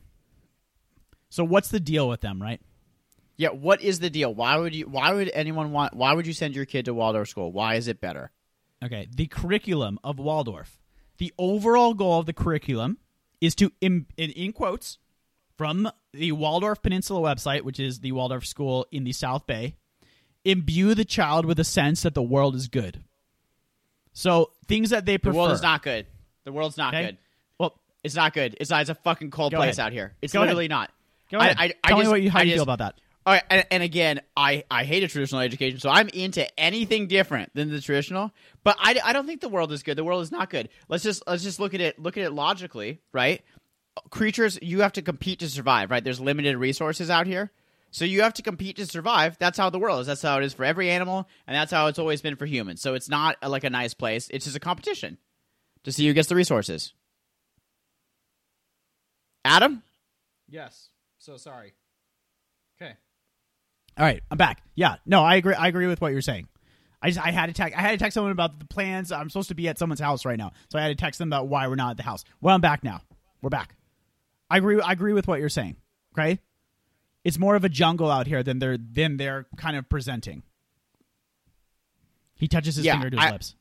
So what's the deal with them, right? Yeah. What is the deal? Why would you? Why would anyone want? Why would you send your kid to Waldorf school? Why is it better? Okay, the curriculum of Waldorf. The overall goal of the curriculum is to, in, in, in quotes, from the Waldorf Peninsula website, which is the Waldorf school in the South Bay, imbue the child with a sense that the world is good. So things that they prefer. The world is not good. The world's not okay? good. Well, It's not good. It's not. It's a fucking cold place ahead. out here. It's Go ahead. literally not. go ahead. I, I, I Tell just, me what you, how I you feel about that. All right, and, and again, I, I hate a traditional education, so I'm into anything different than the traditional. But I, I don't think the world is good. The world is not good. Let's just let's just look at it look at it logically, right? Creatures, you have to compete to survive, right? There's limited resources out here, so you have to compete to survive. That's how the world is. That's how it is for every animal, and that's how it's always been for humans. So it's not uh, like a nice place. It's just a competition to see who gets the resources. Adam. Yes. So sorry. Okay. All right, I'm back. Yeah, no, I agree. I agree with what you're saying. I just I had to text I had to text someone about the plans. I'm supposed to be at someone's house right now, so I had to text them about why we're not at the house. Well, I'm back now. We're back. I agree. I agree with what you're saying. Okay, it's more of a jungle out here than they're than they're kind of presenting. He touches his Yeah, finger to his I- lips.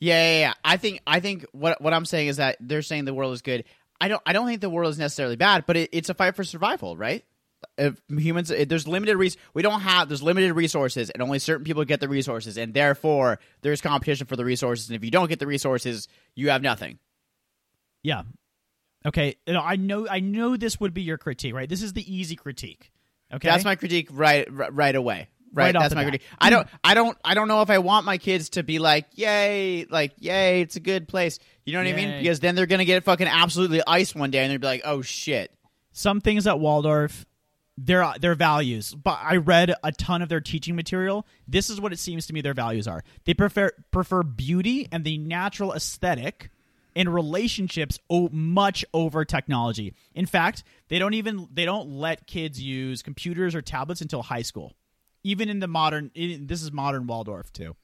Yeah, yeah, yeah. I think I think what what I'm saying is that they're saying the world is good. I don't I don't think the world is necessarily bad, but it, it's a fight for survival, right? If humans, if there's limited res, we don't have there's limited resources, and only certain people get the resources, and therefore there's competition for the resources. And if you don't get the resources, you have nothing. Yeah. Okay. You know, I know. I know this would be your critique, right? This is the easy critique. Okay. That's my critique right right, right away. Right, Right that's my bat. critique. I don't, I don't, I don't know if I want my kids to be like, "Yay!" Like, "Yay!" It's a good place. You know what I mean? Because then they're gonna get fucking absolutely iced one day, and they'll be like, "Oh shit." some things at Waldorf, their their values. But I read a ton of their teaching material. This is what it seems to me their values are. They prefer prefer beauty and the natural aesthetic in relationships o- much over technology. In fact, they don't even they don't let kids use computers or tablets until high school. Even in the modern, in, this is modern Waldorf too.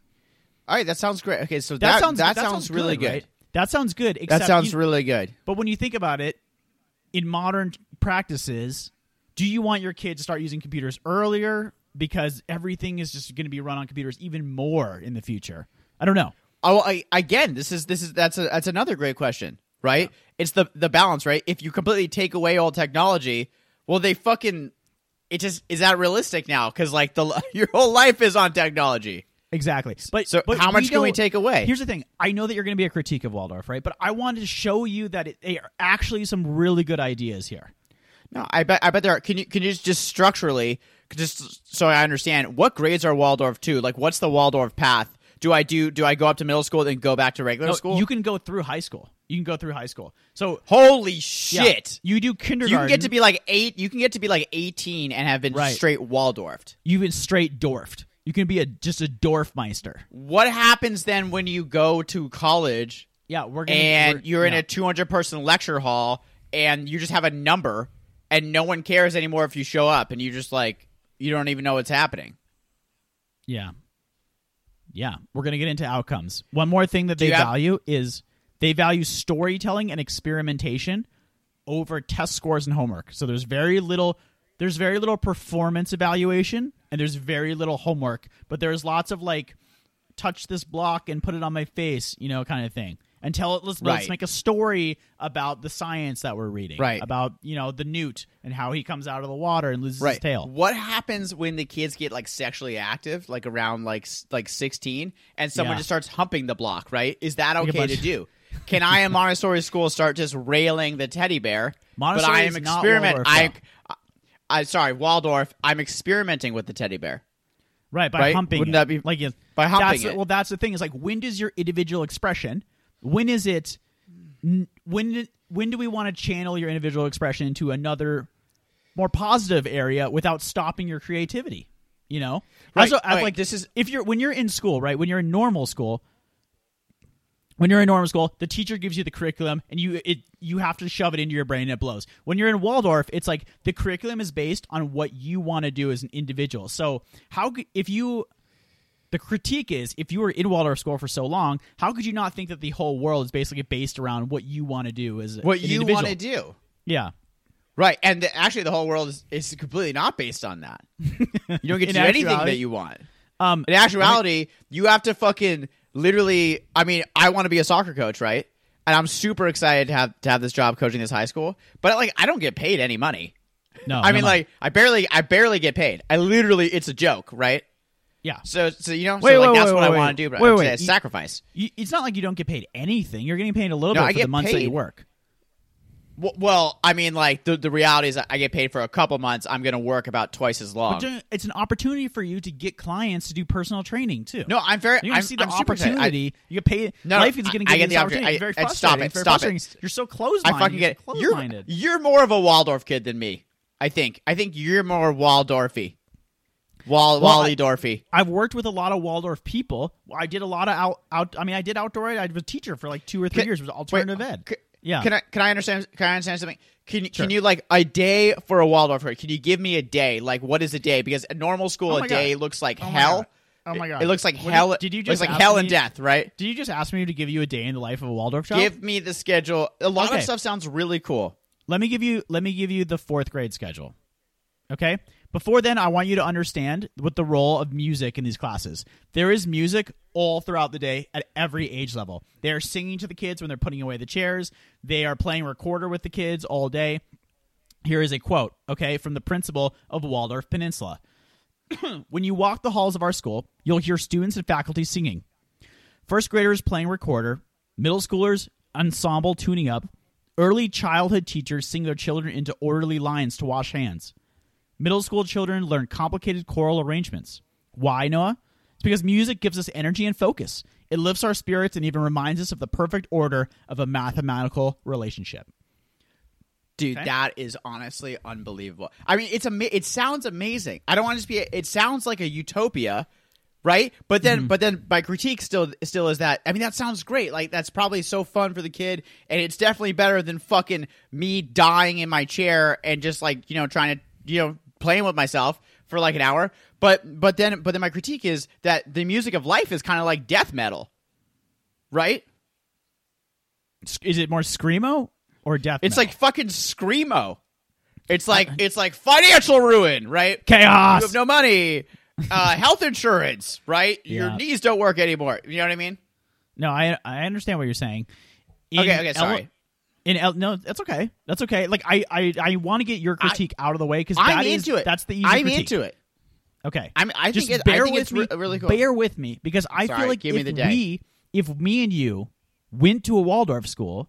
All right, that sounds great. Okay, so That, that sounds that, that sounds, really good. right? That sounds good. Except That sounds you- really good. But when you think about it, in modern practices, do you want your kid to start using computers earlier because everything is just going to be run on computers even more in the future? I don't know. Oh, I, again, this is this is that's a that's another great question, right? It's the the balance, right? If you completely take away all technology, well, they fucking it just is that realistic now? Because like the your whole life is on technology. Exactly. But So but how much can we take away? Here's the thing. I know that you're going to be a critique of Waldorf, right? But I wanted to show you that it, they are actually some really good ideas here. No, I bet I bet there are. Can you can you just, just structurally just so I understand what grades are Waldorf to? Like, what's the Waldorf path? Do I do do I go up to middle school then go back to regular No, school? You can go through high school. You can go through high school. So Holy yeah, shit! you do You kindergarten. can get to be like eight. You can get to be like eighteen and have been Right. straight Waldorfed. you've been straight dwarfed. You can be a just a Dorfmeister. What happens then when you go to college Yeah, we're gonna and we're- you're in a 200 person lecture hall and you just have a number and no one cares anymore if you show up and you just like you don't even know what's happening. Yeah. Yeah. We're going to get into outcomes. One more thing that they have- value is they value storytelling and experimentation over test scores and homework. So there's very little there's very little performance evaluation and there's very little homework, but there's lots of like touch this block and put it on my face, you know, kind of thing. And tell it let's, let's make a story about the science that we're reading. Right. About, you know, the newt and how he comes out of the water and loses his tail. What happens when the kids get like sexually active, like around like like 16 and someone Yeah. just starts humping the block, right? Is that okay bunch- to do? Can I in Montessori school start just railing the teddy bear? but I am experimenting. I. I I sorry, Waldorf. I'm experimenting with the teddy bear. Right, by Right? humping Wouldn't it. that be- like by humping that's, it. Well, that's the thing is like when does your individual expression? When is it? When when do we want to channel your individual expression into another more positive area without stopping your creativity? You know, Right. As a- as Okay, like this is- if you're when you're in school, right? When you're in normal school, when you're in normal school, the teacher gives you the curriculum and you it you have to shove it into your brain and it blows. When you're in Waldorf, it's like the curriculum is based on what you want to do as an individual. So, how if you the critique is if you were in Waldorf school for so long, how could you not think that the whole world is basically based around what you want to do as What you want to do. Yeah. Right, and the, actually, the whole world is, is completely not based on that. You don't get to do anything that you want. Um In actuality, you have to fucking literally. I mean, I want to be a soccer coach, right? And I'm super excited to have to have this job coaching this high school. But like, I don't get paid any money. no. I no, mean, no. like, I barely, I barely get paid. I literally, it's a joke, right? Yeah. So, so you know, Wait, so like wait, that's wait, what I want to do. But Wait, I wait. sacrifice. You, it's not like you don't get paid anything. You're getting paid a little No, bit I for the months that you work. Well, well, I mean, like the the reality is, I get paid for a couple months. I'm going to work about twice as long. But it's an opportunity for you to get clients to do personal training too. No, I'm very. Gonna see the I'm excited. I- opportunity. you get paid. No, life is going to I- I get you the opportunity. opportunity. It's very I- I- frustrating. stop it, stop it. You're so close I fucking get it. You're you're more of a Waldorf kid than me. I think. I think you're more Waldorfy. Wal Well, Wally Dorfy. I've worked with a lot of Waldorf people. I did a lot of out. out I mean, I did outdoor ed. I was a teacher for like two or three Ca- years. It was alternative wait, ed. c- Yeah. Can I can I understand? Can I understand something? Can can you like a day for a Waldorf? Can you give me a day? Like what is a day? Because a normal school Oh a day God. looks like Oh hell. Oh my God. It looks like What hell. did you looks just like hell me- and death, right? Did you just ask me to give you a day in the life of a Waldorf child? Give me the schedule. A lot Okay. of stuff sounds really cool. let me give you let me give you the fourth grade schedule. Okay? Before then, I want you to understand what the role of music in these classes. There is music all throughout the day at every age level. They are singing to the kids when they're putting away the chairs. They are playing recorder with the kids all day. Here is a quote, okay, from the principal of Waldorf Peninsula. when you walk the halls of our school, you'll hear students and faculty singing. First graders playing recorder, middle schoolers ensemble tuning up, early childhood teachers sing their children into orderly lines to wash hands. Middle school children learn complicated choral arrangements. Why, Noah? It's because music gives us energy and focus. It lifts our spirits and even reminds us of the perfect order of a mathematical relationship. Dude, Okay. that is honestly unbelievable. I mean, it's ama- It sounds amazing. I don't want to just be. It sounds like a utopia, right? But then, Mm-hmm. but then, my critique still still is that. I mean, that sounds great. Like that's probably so fun for the kid, and it's definitely better than fucking me dying in my chair and just like you know trying to you know playing with myself for like an hour. But but then but then my critique is that the music of life is kind of like death metal, right? Is it more screamo or death? It's metal? like fucking screamo. It's like it's like financial ruin, right? chaos. You have no money, uh, health insurance, right? Your Yeah. knees don't work anymore. You know what I mean? No, I I understand what you're saying. In Okay, okay, sorry. In el- no, that's okay. That's okay. Like I I, I want to get your critique out of the way because I'm into it. That's the easy part. I'm critique. into it. Okay, I'm, I just think, it, bear I think with it's me. re- really cool. Bear with me because I Sorry, feel like if we, if me and you went to a Waldorf school,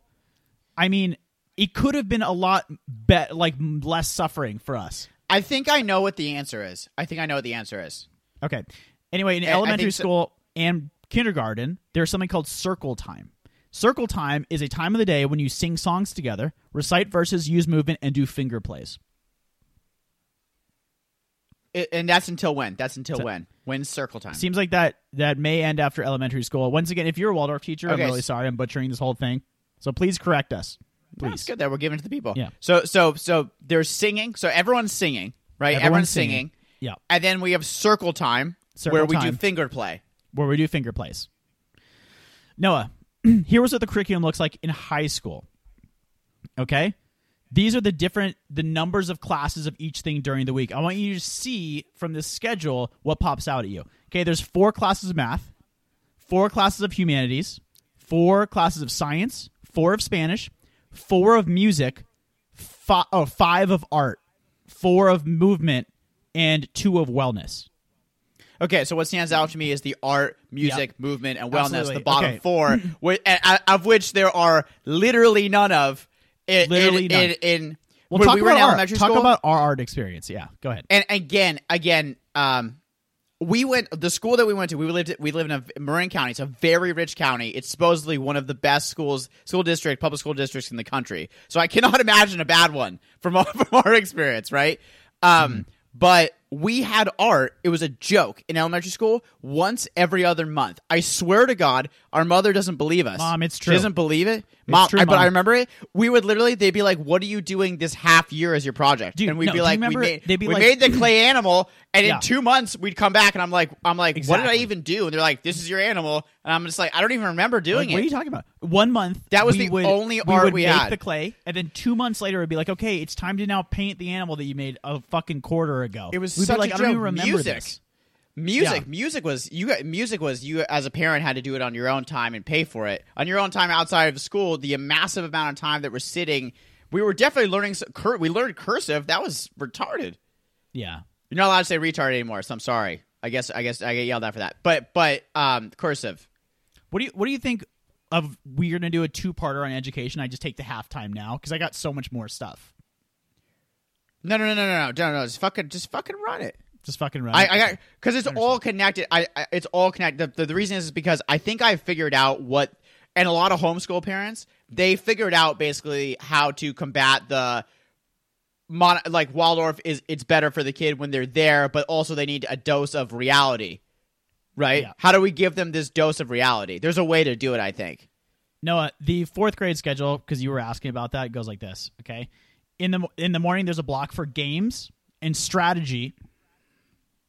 I mean, it could have been a lot be- like less suffering for us. I think I know what the answer is. I think I know what the answer is. Okay. Anyway, in I- I elementary so- school and kindergarten, there's something called circle time. Circle time is a time of the day when you sing songs together, recite verses, use movement, and do finger plays. It, and that's until when? That's until So- when? When's circle time? Seems like that that may end after elementary school. Once again, if you're a Waldorf teacher, I'm really sorry I'm butchering this whole thing. So please correct us. Please. That's good that we're giving it to the people. Yeah. So so so there's singing. So everyone's singing, right? Everyone's singing. singing. Yeah. And then we have circle time Circle where we do finger play. Where we do finger plays. Noah, here was what the curriculum looks like in high school. Okay? These are the different the numbers of classes of each thing during the week. I want you to see from this schedule what pops out at you. Okay, there's four classes of math, four classes of humanities, four classes of science, four of Spanish, four of music, oh, five of art, four of movement, and two of wellness. Okay, so what stands out to me is the art, music, movement, and wellness. Absolutely. The bottom Okay. four, whi- a- a- of which there are literally none of. In, Literally in, none. in, in We'll talk we were about in art. elementary Talk school. about our art experience. Yeah, go ahead. and again, again, um, we went the school that we went to. We lived we live in a Marin County. It's a very rich county. It's supposedly one of the best schools, school district, public school districts in the country. So I cannot imagine a bad one from our, from our experience, right? Um, Mm-hmm. But we had art. It was a joke in elementary school once every other month. I swear to God, our mother doesn't believe us. Mom, it's She true. doesn't believe it. Mom, true, I, but I remember it. We would literally, they'd be like, "What are you doing this half year as your project?" Dude, and we'd no, be like, "We made, they'd be we like- made the clay animal, and Yeah. in two months we'd come back, and I'm like, I'm like, what did I even do? And they're like, "This is your animal," and I'm just like, I don't even remember doing Like, what are you talking about? One month. That was the would- only we art would we make had. the clay, and then two months later, it'd be like, okay, it's time to now paint the animal that you made a fucking quarter ago. It was We'd such like, a I don't even remember Music. this. Music, Yeah. music was you. Music was you as a parent had to do it on your own time and pay for it on your own time outside of school. The massive amount of time that we're sitting, we were definitely learning. Cur- we learned cursive. That was retarded. Yeah. You're not allowed to say retarded anymore, so I'm sorry. I guess I guess I get yelled at for that. But but um cursive. What do you What do you think of? We're gonna do a two parter on education. I just take the halftime now because I got so much more stuff. No no no no no no no no. Just fucking just fucking run it. Just fucking run. I. I got because it's all connected. I, I it's all connected. The, the, the reason is because I think I figured out what, and a lot of homeschool parents they figured out basically how to combat the. Mon- like Waldorf is it's better for the kid when they're there, but also they need a dose of reality, right? Yeah. How do we give them this dose of reality? There's a way to do it, I think. Noah, the fourth grade schedule, because you were asking about that, goes like this. Okay, in the in the morning, there's a block for games and strategy,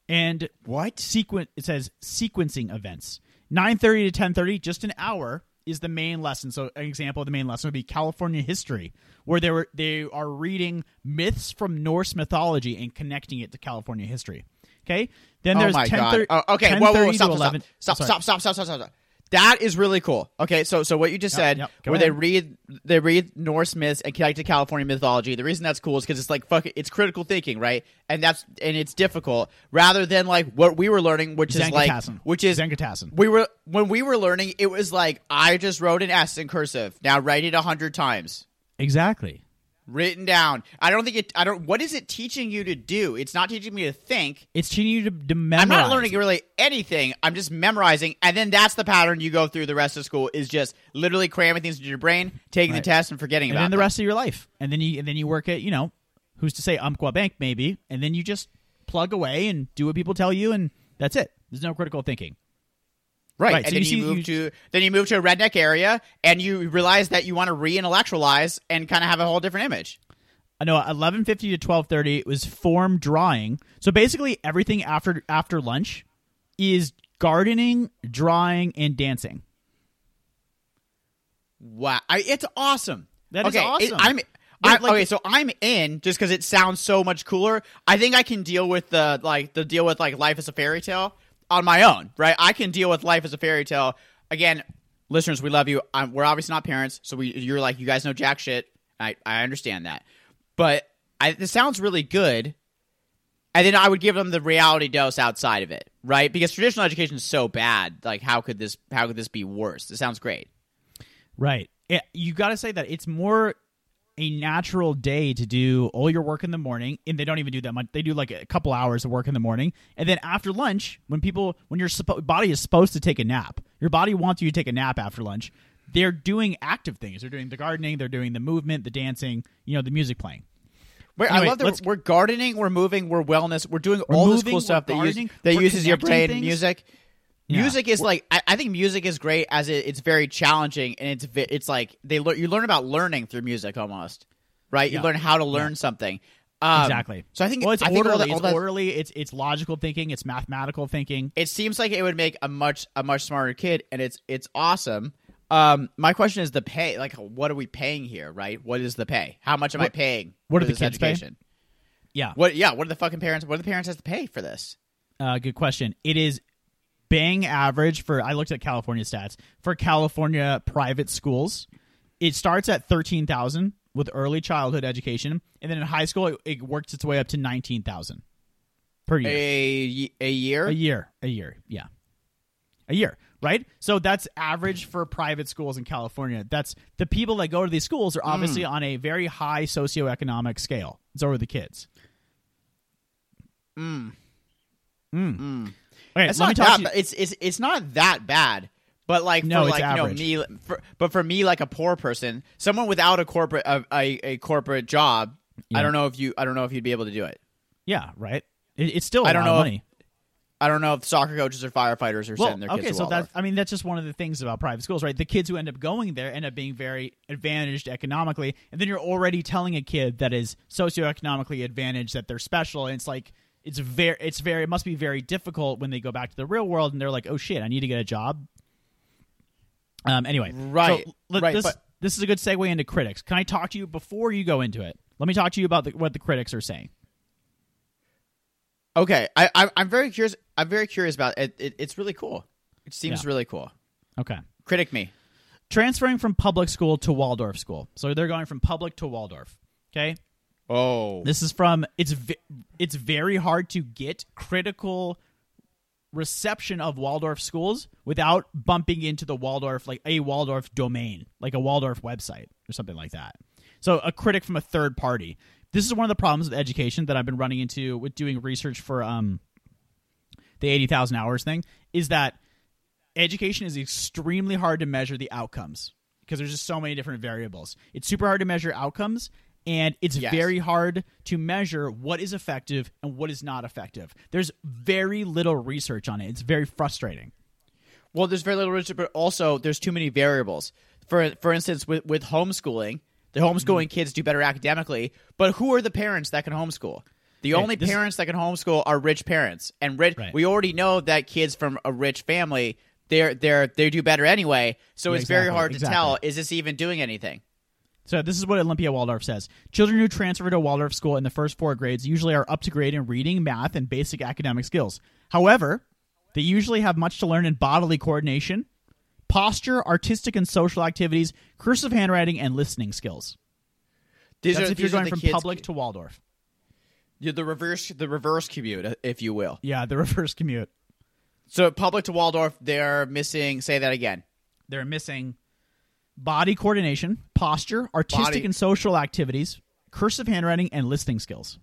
and What? sequence. It says sequencing events. Nine thirty to ten thirty, just an hour is the main lesson. So, an example of the main lesson would be California history, where they were they are reading myths from Norse mythology and connecting it to California history. Okay, then Oh there's my 10 god. Oh, okay, whoa, whoa, whoa, 10:30 stop, stop, stop, stop, stop, stop, stop, stop, stop. That is really cool. Okay, so so what you just Yep, said, yep, where they read they read Norse myths and connect to California mythology. The reason that's cool is because it's like fuck, it, it's critical thinking, right? And that's and it's difficult rather than like what we were learning, which is like which is Zenkatassin. we were when we were learning, it was like I just wrote an S in cursive. Now write it a hundred times. Exactly. Written down. I don't think it. I don't. What is it teaching you to do? It's not teaching me to think. It's teaching you to, to memorize. I'm not learning really anything. I'm just memorizing, and then that's the pattern you go through the rest of school is just literally cramming things into your brain, taking Right. the test, and forgetting about it. and about then the rest of your life, and then you and then you work at you know, who's to say Umpqua Bank maybe, and then you just plug away and do what people tell you, and that's it. There's no critical thinking. Right? right, And so then you you, see- move you- to then you move to a redneck area, and you realize that you want to re-intellectualize and kind of have a whole different image. I know 11:50 to 12:30 was form drawing. So basically everything after after lunch is gardening, drawing, and dancing. Wow, I, it's awesome. That is okay, awesome. It, I'm. I, like- okay, so I'm in just because it sounds so much cooler. I think I can deal with the like the deal with like life as a fairy tale on my own, right? I can deal with life as a fairy tale. Again, listeners, we love you. I'm, we're obviously not parents, so we you're like you guys know jack shit. I I understand that, but I, this sounds really good. And then I would give them the reality dose outside of it, right? Because traditional education is so bad. Like, how could this? How could this be worse? It sounds great. Right. You got to say that it's more a natural day to do all your work in the morning, and they don't even do that much. They do like a couple hours of work in the morning, and then after lunch, when people, when your suppo- body is supposed to take a nap, your body wants you to take a nap after lunch. They're doing active things. They're doing the gardening. They're doing the movement, the dancing. You know, the music playing. Wait, Anyway, I love that we're, gardening, we're moving, we're wellness, we're doing We're all this cool stuff that, use, that uses your brain. things. Music, Yeah. music is like I, I think music is great as it, it's very challenging and it's it's like they learn you learn about learning through music almost, right? You Yeah. learn how to learn something. Um, exactly. So I think well, it's I all orderly. that- all it's that- orderly. It's it's logical thinking. It's mathematical thinking. it seems like it would make a much a much smarter kid, and it's it's awesome. Um, my question is the pay. Like, what are we paying here? Right? What is the pay? How much am I paying? what are the this kids pay? Yeah. What? Yeah. What are the fucking parents? What do the parents have to pay for this? Uh, good question. It is bang average for. I looked at California stats for California private schools. It starts at thirteen thousand with early childhood education, and then in high school it, it works its way up to nineteen thousand per year. A a year. A year, a year, yeah, a year, right? So that's average for private schools in California. That's the people that go to these schools are obviously Mm. on a very high socioeconomic scale. So are the kids. Mm. Mm. Mm. Okay, It's let me not talk that. ba- It's it's it's not that bad. But like No, for like average. you know me, for, but for me like a poor person, someone without a corporate a, a, a corporate job, Yeah. I don't know if you I don't know if you'd be able to do it. Yeah, right. It, it's still I I don't lot of know money. I don't know if soccer coaches or firefighters are Well, sending their kids okay, so that's I mean that's just one of the things about private schools, right? The kids who end up going there end up being very advantaged economically, and then you're already telling a kid that is socioeconomically advantaged that they're special, and it's like it's very it's very it must be very difficult when they go back to the real world and they're like, oh shit, I need to get a job. Um. Anyway, Right, so let- right, This, but- this is a good segue into critics. Can I talk to you before you go into it? Let me talk to you about the, what the critics are saying. Okay, I, I I'm very curious. I'm very curious about it. it it's really cool. It seems Yeah. really cool. Okay. Critic me. Transferring from public school to Waldorf school. So they're going from public to Waldorf. Okay. Oh, This is from it's ve- it's very hard to get critical reception of Waldorf schools without bumping into the Waldorf like a Waldorf domain, like a Waldorf website or something like that. So a critic from a third party. This is one of the problems with education that I've been running into with doing research for um the 80,000 hours thing is that education is extremely hard to measure the outcomes because there's just so many different variables. It's super hard to measure outcomes and it's Yes. very hard to measure what is effective and what is not effective. There's very little research on it. It's very frustrating. Well, there's very little research, but also there's too many variables. for for instance with with homeschooling, the Mm-hmm. homeschooling kids do better academically, but who are the parents that can homeschool? The Okay, only this- parents that can homeschool are rich parents, and rich. Right. We already know that kids from a rich family, they're they're they do better anyway. So Yeah, it's very hard to exactly. tell is this even doing anything? So this is what Olympia Waldorf says. Children who transfer to Waldorf school in the first four grades usually are up to grade in reading, math, and basic academic skills. However, they usually have much to learn in bodily coordination, posture, artistic and social activities, cursive handwriting, and listening skills. These That's are if you're going from kids- public to Waldorf. The reverse the reverse commute, uh, if you will. Yeah, the reverse commute. So public to Waldorf, they're missing. Say that again. They're missing body coordination, posture, artistic Body- and social activities, cursive handwriting, and listening skills.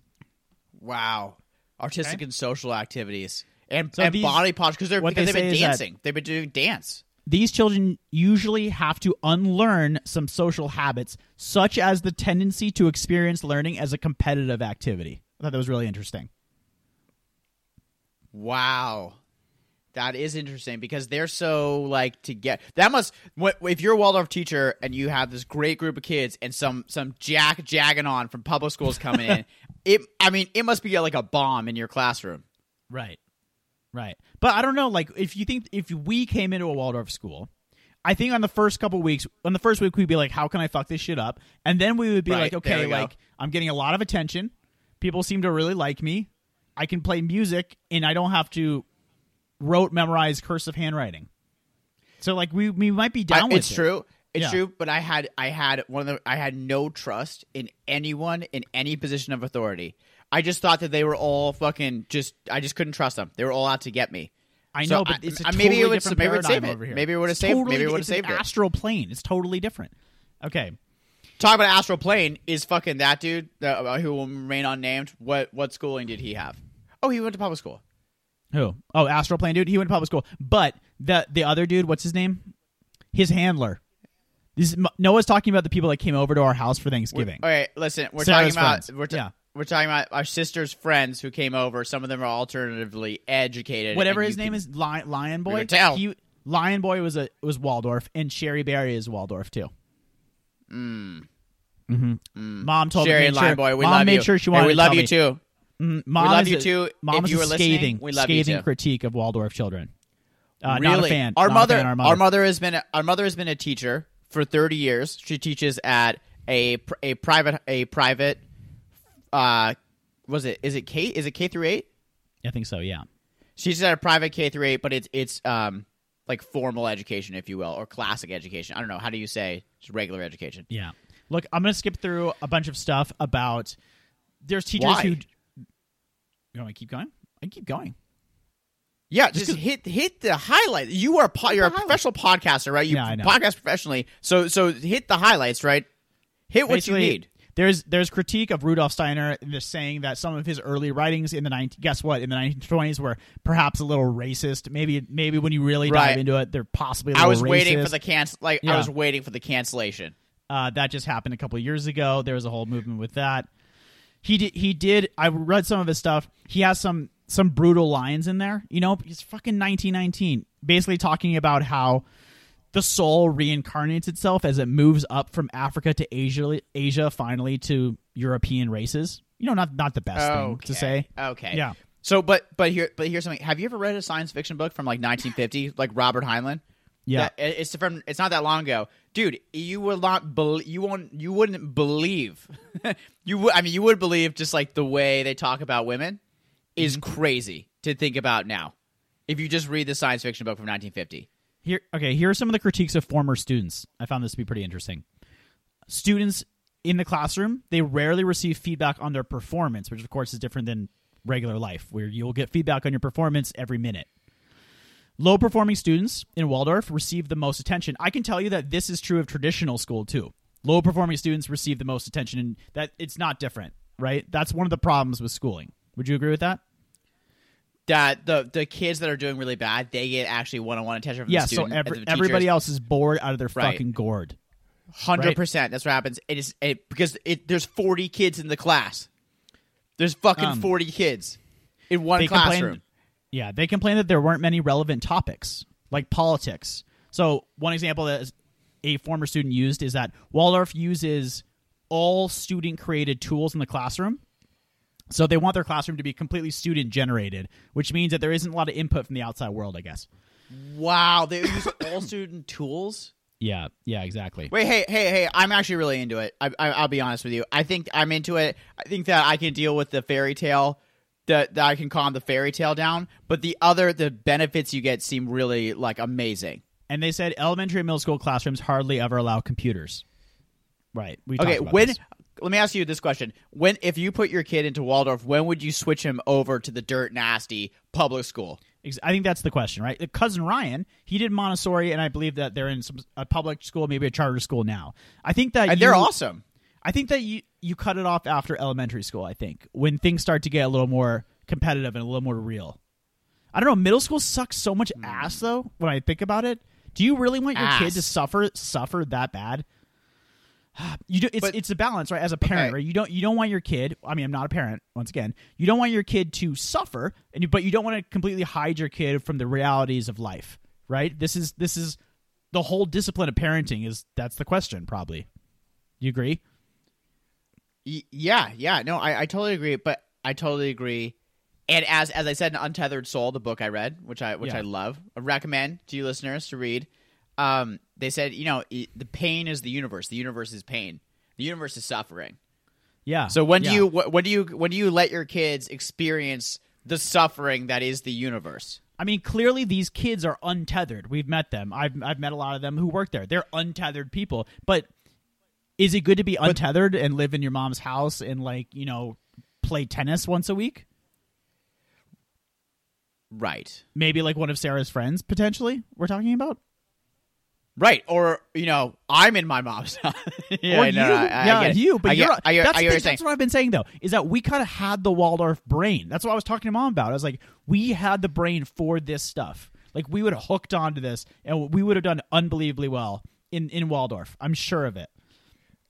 Wow, artistic Okay. and social activities and, So and these- body posture because they're because they they've been say is that- dancing. They've been doing dance. These children usually have to unlearn some social habits, such as the tendency to experience learning as a competitive activity. I thought that was really interesting. Wow. That is interesting because they're so like to get that must if you're a Waldorf teacher and you have this great group of kids and some some jack jagging on from public schools coming in it I mean it must be uh, like a bomb in your classroom Right. Right. But I don't know, like, if you think, if we came into a Waldorf school, I think on the first couple weeks, on the first week, we'd be like, how can I fuck this shit up? And then we would be Right, like, okay, we go. like, I'm getting a lot of attention. People seem to really like me. I can play music and I don't have to rote memorized cursive handwriting. So, like, we, we might be I- down with it's it. true it's Yeah. true but I had I had one of the I had no trust in anyone in any position of authority I just thought that they were all fucking just I just couldn't trust them they were all out to get me I So know, but I- it's a I- totally maybe it would- different maybe it would paradigm save it. over here. Maybe it would've It's saved- maybe it it's an saved it. astral plane. It's totally different. Okay. Talk about astral plane is fucking that dude that, uh, who will remain unnamed. What what schooling did he have? Oh, he went to public school. Who? Oh, Astral Plane dude. He went to public school. But the the other dude, what's his name? His handler. This is, Noah's talking about the people that came over to our house for Thanksgiving. All right, listen, we're Sarah's talking about friends. we're, ta- Yeah. we're talking about our sister's friends who came over. Some of them are alternatively educated. Whatever his name can- is, Lion, Lion Boy. tell. He, Lion Boy was a was Waldorf, and Sherry Berry is Waldorf too. Mm. Mm-hmm. Mom told Sherry me. and sure, Lion Boy, we Mom love made you. sure she Hey, wanted. we to love you me. too. Mm, Mom love is you a- too. Mom If is you a listening, scathing, we love you scathing critique of Waldorf children. Uh, really, Not a fan. our a mother, fan, our mother, has been a, our mother has been a teacher for thirty years. She teaches at a a private a private. Uh, was it is it K is it K through eight? I think so. Yeah. She's at a private K through eight, but it's it's um like formal education, if you will, or classic education. I don't know how do you say just regular education. Yeah. Look, I'm going to skip through a bunch of stuff about. There's teachers Why? who. You want me to keep going? I can keep going. Yeah, just, hit hit the highlight. You are po- you're a highlight. professional podcaster, right? You Yeah, I know. podcast professionally, so so hit the highlights, right? Hit what Basically, you need. There's there's critique of Rudolf Steiner just saying that some of his early writings in the 19 guess what in the 1920s were perhaps a little racist. Maybe maybe when you really dive Right. into it, they're possibly. A I little was waiting for the cancel. Like I was waiting for the cancellation. Uh, that just happened a couple of years ago. There was a whole movement with that. He did. He did. I read some of his stuff. He has some some brutal lines in there. You know, it's fucking 1919. Basically talking about how the soul reincarnates itself as it moves up from Africa to Asia. Asia finally to European races. You know, not not the best thing to say. Okay. Yeah. So, but but here but here's something. Have you ever read a science fiction book from like 1950, like Robert Heinlein? Yeah. That- it's from. It's not that long ago, dude. You will not. Bel you won't. You wouldn't believe. you would. I mean, you would believe just like the way they talk about women is Mm-hmm. crazy to think about now. If you just read the science fiction book from 1950. Here, okay. Here are some of the critiques of former students. I found this to be pretty interesting. Students in the classroom they rarely receive feedback on their performance, which of course is different than regular life, where you'll get feedback on your performance every minute. Low performing students in Waldorf receive the most attention. I can tell you that this is true of traditional school too. Low performing students receive the most attention, and that it's not different, right? That's one of the problems with schooling. Would you agree with that? That the the kids that are doing really bad, they get actually one on one attention from Yeah. the So student. and every, everybody else is bored out of their Right. fucking gourd. Hundred percent. That's what happens. It is it, because it, there's forty kids in the class. There's fucking Um, forty kids in one they classroom. Yeah, they complained that there weren't many relevant topics like politics. So one example that a former student used is that Waldorf uses all student created tools in the classroom. So they want their classroom to be completely student generated, which means that there isn't a lot of input from the outside world, I guess. Wow, they use all student tools. Yeah, yeah, exactly. Wait, hey, hey, hey! I'm actually really into it. I, I, I'll be honest with you. I think I'm into it. I think that I can deal with the fairy tale. That, that I can calm the fairy tale down, but the other the benefits you get seem really like amazing. And they said elementary and middle school classrooms hardly ever allow computers. Right. We Okay, when this. let me ask you this question: When if you put your kid into Waldorf, when would you switch him over to the dirt nasty public school? I think that's the question, right? Cousin Ryan, he did Montessori, and I believe that they're in some a public school, maybe a charter school now. I think that And you, they're awesome. I think that you you cut it off after elementary school. I think when things start to get a little more competitive and a little more real. I don't know. Middle school sucks so much Hmm. ass though. When I think about it, do you really want your kid to suffer suffer that bad? You do. It's But- it's a balance, right? As a parent, Okay. right? You don't you don't want your kid. I mean, I'm not a parent. Once again, you don't want your kid to suffer, and you, but you don't want to completely hide your kid from the realities of life, right? This is this is the whole discipline of parenting. Is that's the question? Probably. You agree? Y- yeah, yeah. No, I, I totally agree. But I totally agree. And as as I said in Untethered Soul, the book I read, which I which Yeah. I love, I recommend to you listeners to read. Um, they said, you know, the pain is the universe. The universe is pain. The universe is suffering. Yeah. So when yeah. do you when do you when do you let your kids experience the suffering that is the universe? I mean, clearly these kids are untethered. We've met them. I've I've met a lot of them who work there. They're untethered people. But is it good to be untethered and live in your mom's house and like you know play tennis once a week? Right. Maybe like one of Sarah's friends potentially. We're talking about. Right. Or you know, I'm in my mom's house. yeah, or you, no, I- I yeah, get it. you. But you're, get, I get, that's, I the thing, that's what I've been saying though. Is that we kind of had the Waldorf brain. That's what I was talking to mom about. I was like, we had the brain for this stuff. Like we would have hooked onto this, and we would have done unbelievably well in in Waldorf. I'm sure of it.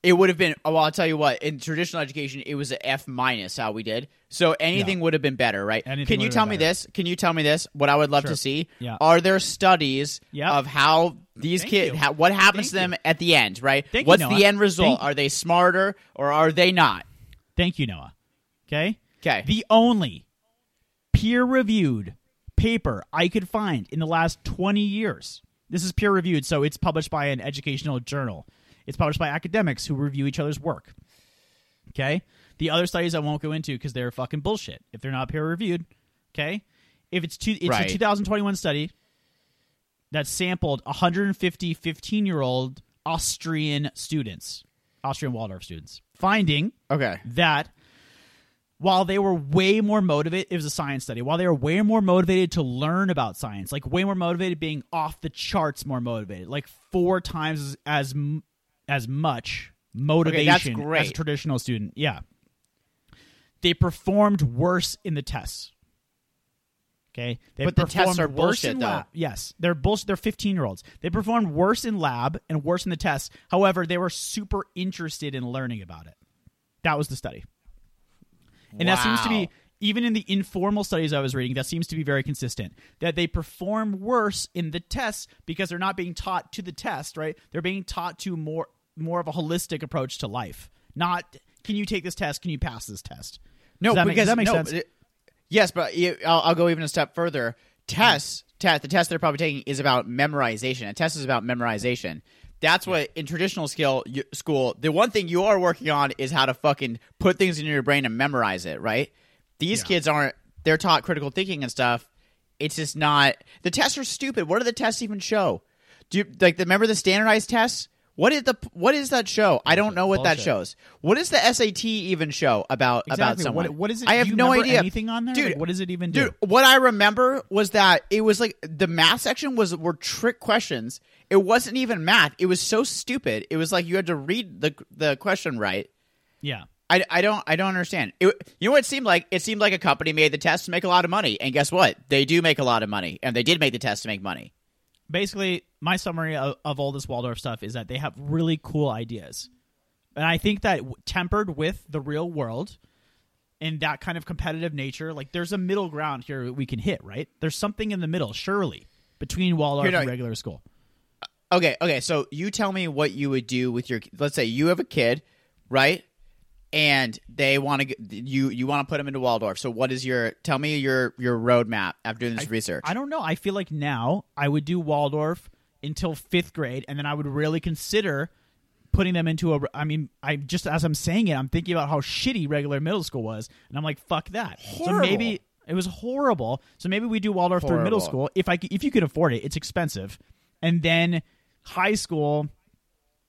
It would have been. Oh, well, I'll tell you what. In traditional education, it was an F minus how we did. So anything would have been better, right? Anything Can you tell me better. this? Can you tell me this? What I would love Sure. to see. Yeah. Are there studies Yep. of how these Thank kids? you. How, what happens Thank to them at the end? Right. Thank you, What's Noah. the end result? Thank- Are they smarter or are they not? Thank you, Noah. Okay. Okay. The only peer reviewed paper I could find in the last 20 years. This is peer reviewed, so it's published by an educational journal. It's published by academics who review each other's work. Okay? The other studies I won't go into because they're fucking bullshit if they're not peer reviewed. Okay? If it's two, it's Right. a 2021 study that sampled 150 15 year old Austrian students, Austrian Waldorf students, finding okay. that while they were way more motivated, it was a science study. While they were way more motivated to learn about science, like way more motivated, being off the charts more motivated, like four times as as, much motivation as a traditional student. Yeah, they performed worse in the tests. Okay, they But the tests are bullshit, though. lab. Yes, they're bullshit. They're fifteen year olds. They performed worse in lab and worse in the tests. However, they were super interested in learning about it. That was the study. And that seems to be even in the informal studies I was reading, that seems to be very consistent. That they perform worse in the tests because they're not being taught to the test, right? They're being taught to more more of a holistic approach to life. Not can you take this test? Can you pass this test? No, Does that make- because does that makes no, sense? it- yes, but you, I'll, I'll go even a step further. Tests, test, the test they're probably taking is about memorization. A test is about memorization. That's what in traditional skill you, school. The one thing you are working on is how to fucking put things in your brain and memorize it. Right? These Yeah. kids aren't. They're taught critical thinking and stuff. It's just not. The tests are stupid. What do the tests even show? Do you like? the Remember the standardized tests? What is the what is that show? I don't know what that shows. What does the SAT even show about about someone? What, what is it? I have no idea. Anything on there? Dude, Like, what does it even do? Dude, what I remember was that it was like the math section was were trick questions. It wasn't even math. It was so stupid. It was like you had to read the the question right. Yeah. I, I don't I don't understand. It, you know what it seemed like? It seemed like a company made the test to make a lot of money, and guess what? They do make a lot of money, and they did make the test to make money. Basically my summary of, of all this Waldorf stuff is that they have really cool ideas, and I think that w- tempered with the real world and that kind of competitive nature, like there's a middle ground here we can hit. Right? There's something in the middle, surely, between Waldorf and regular school. Uh, okay, okay. So you tell me what you would do with your. Let's say you have a kid, right? And they want to you you want to put them into Waldorf. So what is your? Tell me your your roadmap after doing this research. I don't know. I feel like now I would do Waldorf until fifth grade, and then I would really consider putting them into a. I mean, I just as I'm saying it, I'm thinking about how shitty regular middle school was, and I'm like, fuck that. So maybe it was horrible. So maybe we do Waldorf through middle school if I if you could afford it. It's expensive, and then high school.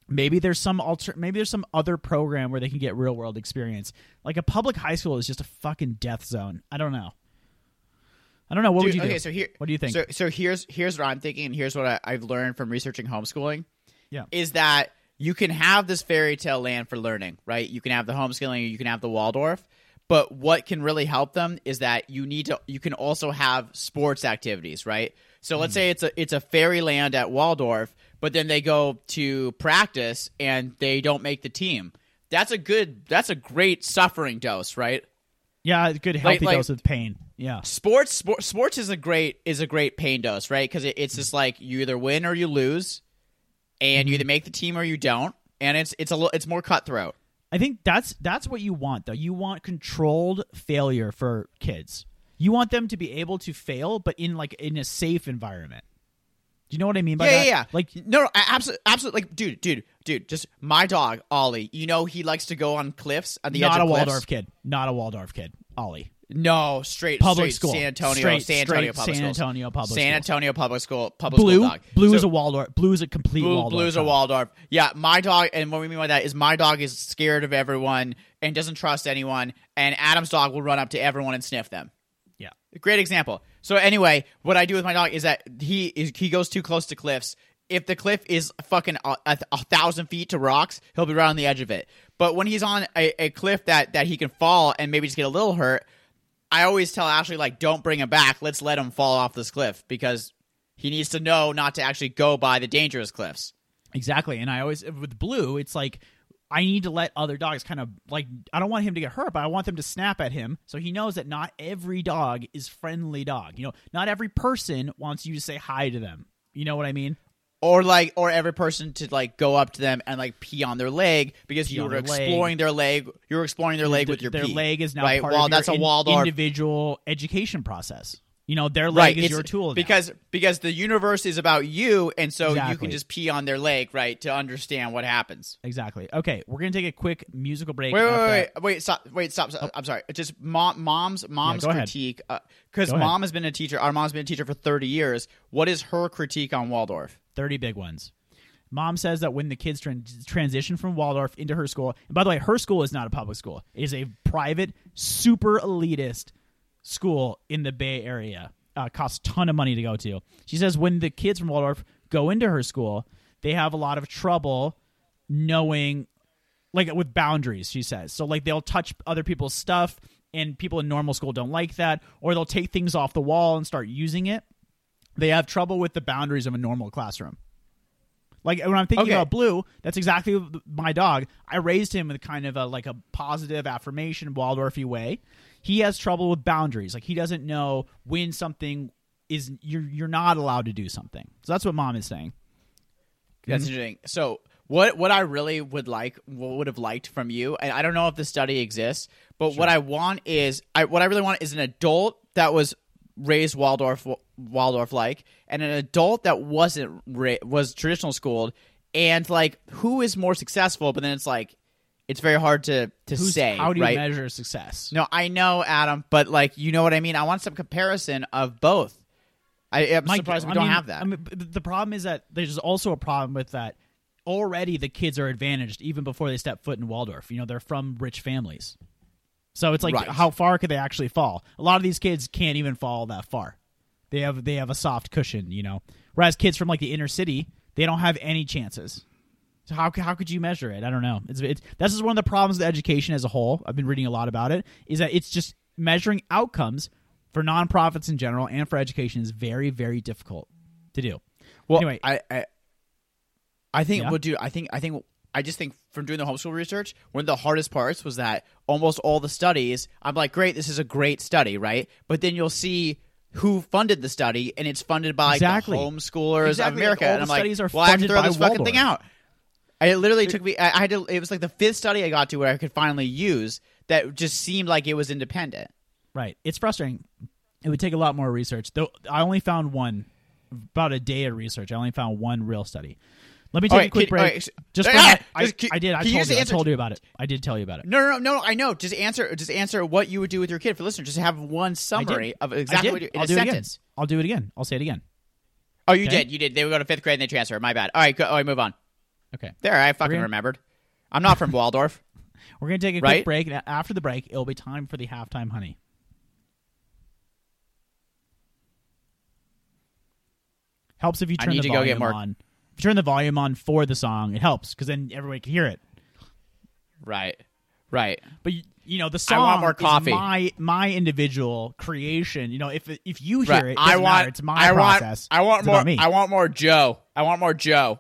Maybe there's some alter. Maybe there's some other program where they can get real world experience. Like a public high school is just a fucking death zone. I don't know. I don't know. What would Dude, you do? okay, so here, What do you think? So, so here's here's what I'm thinking, and here's what I, I've learned from researching homeschooling. Yeah. is that you can have this fairy tale land for learning, right? You can have the homeschooling, you can have the Waldorf, but what can really help them is that you need to. You can also have sports activities, right? So let's hmm. say it's a it's a fairyland at Waldorf, but then they go to practice and they don't make the team. That's a good. That's a great suffering dose, right? Yeah, a good healthy like- dose of pain. Yeah. sports sport, sports is a great is a great pain dose right because it, it's just like you either win or you lose and you mm-hmm. either make the team or you don't and it's it's a little it's more cutthroat I think that's that's what you want though. You want controlled failure for kids. You want them to be able to fail but in like in a safe environment. Do you know what I mean by yeah, that? yeah, yeah. Like no, no, absolutely, absolutely. Like, dude, dude, dude. Just my dog, Ollie. You know he likes to go on cliffs on the edge not a of cliffs. Waldorf kid. Not a Waldorf kid. Ollie. No, straight Public straight school. San Antonio, Straight- San Antonio straight public San. Antonio public San. Antonio public school, public Blue. school dog. Blue So- is a Waldorf. Blue is a complete Blue, Waldorf. Blue's a. Waldorf. Yeah, my dog, and what we mean by that is my dog is scared of everyone and doesn't trust anyone, and Adam's dog will run up to everyone and sniff them. Yeah. Great example. So anyway, what I do with my dog is that he is he goes too close to cliffs. If the cliff is fucking a, a, a thousand feet to rocks, he'll be right on the edge of it. But when he's on a, a cliff that that he can fall and maybe just get a little hurt, I always tell Ashley like, don't bring him back. Let's let him fall off this cliff because he needs to know not to actually go by the dangerous cliffs. Exactly. And I always with Blue, it's like I need to let other dogs kind of like I don't want him to get hurt, but I want them to snap at him so he knows that not every dog is friendly dog. You know, not every person wants you to say hi to them. You know what I mean? or like or every person to like go up to them and like pee on their leg because you on were their leg. exploring their leg you were exploring their leg with your their pee. leg is now right part well of your that's a Waldorf individual education process. You know, their leg right is it's- your tool now. because because the universe is about you and so you can just pee on their leg right to understand what happens exactly. Okay, we're gonna take a quick musical break. wait wait wait wait, wait stop wait stop, stop. i'm sorry just mom mom's mom's ahead. critique uh, because ahead. mom has been a teacher our mom's been a teacher for 30 years what is her critique on waldorf 30 big ones. Mom says that when the kids tran- transition from Waldorf into her school, and by the way, her school is not a public school. It is a private, super elitist school in the Bay Area. Uh, costs a ton of money to go to. She says when the kids from Waldorf go into her school, they have a lot of trouble knowing, like with boundaries, she says. So, like, they'll touch other people's stuff, and people in normal school don't like that, or they'll take things off the wall and start using it. They have trouble with the boundaries of a normal classroom. Like when I'm thinking Okay. about Blue, that's exactly my dog. I raised him with kind of a like a positive affirmation Waldorfy way. He has trouble with boundaries. Like he doesn't know when something is you're you're not allowed to do something. So that's what mom is saying. That's Mm-hmm. interesting. So what what I really would like what would have liked from you, and I don't know if the study exists, but what I want is I what I really want is an adult that was raised Waldorf Waldorf like, and an adult that wasn't ra- was traditional schooled, and like who is more successful. But then it's like it's very hard to to Who's, say. how do you right? measure success? No, I know, Adam, but like you know what I mean. I want some comparison of both. I, I'm My- surprised we I don't mean- have that. I mean, the problem is that there's also a problem with that. Already, the kids are advantaged even before they step foot in Waldorf. You know, they're from rich families, so it's like Right. how far could they actually fall? A lot of these kids can't even fall that far. They have they have a soft cushion, you know. Whereas kids from like the inner city, they don't have any chances. So how how could you measure it? I don't know. It's it's this is one of the problems with education as a whole. I've been reading a lot about it. Is that it's just measuring outcomes for nonprofits in general and for education is very very difficult to do. Well, Anyway. I, I, I think, Yeah? well, dude, I think, I think, I just think from doing the homeschool research, one of the hardest parts was that almost all the studies, I'm like, great, this is a great study, right? But then you'll see who funded the study, and it's funded by Exactly. the homeschoolers Exactly, of America. all and I'm like, studies are well, I have to throw this fucking thing out. It literally took me. I, had to. It was like the fifth study I got to where I could finally use that just seemed like it was independent. Right. It's frustrating. It would take a lot more research. Though I only found one about a day of research. I only found one real study. Let me take Alright, a quick can- break. alright, just ah, that, I, just can- I did. I you told you. I told you about it. I did tell you about it. No, no, no, no. I know. Just answer. Just answer what you would do with your kid for listeners. Just have one summary of exactly what you, in I'll a do it again. sentence. I'll do it again. I'll say it again. Oh, you Okay. did. You did. They would go to fifth grade and they transfer. My bad. All right. Go, all right. Move on. Okay. There. I fucking gonna- remembered. I'm not from Waldorf. We're gonna take a Right? quick break, and after the break, it'll be time for the halftime honey. Helps if you I turn the to volume more- on. If you turn the volume on for the song, it helps because then everybody can hear it. right. Right. But you, you know, the I song want more is coffee. my my individual creation. You know, if if you hear Right. it, I want. matter. it's my I process. want. I want It's more. I want more Joe. I want more Joe.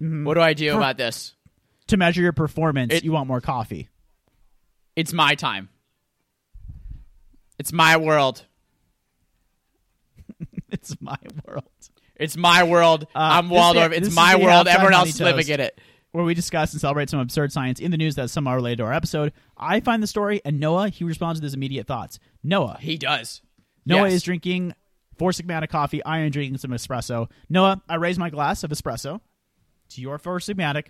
Mm-hmm. What do I do about this? to measure your performance, It- you want more coffee. It's my time. It's my world. it's my world. It's my world. Uh, I'm Waldorf. it's my world. Everyone else is living in it. where we discuss and celebrate some absurd science in the news that's somehow related to our episode. I find the story, and Noah he responds with his immediate thoughts. Noah, He does. Noah Yes. is drinking Four Sigmatic coffee. I am drinking some espresso. Noah, I raise my glass of espresso to your first Sigmatic,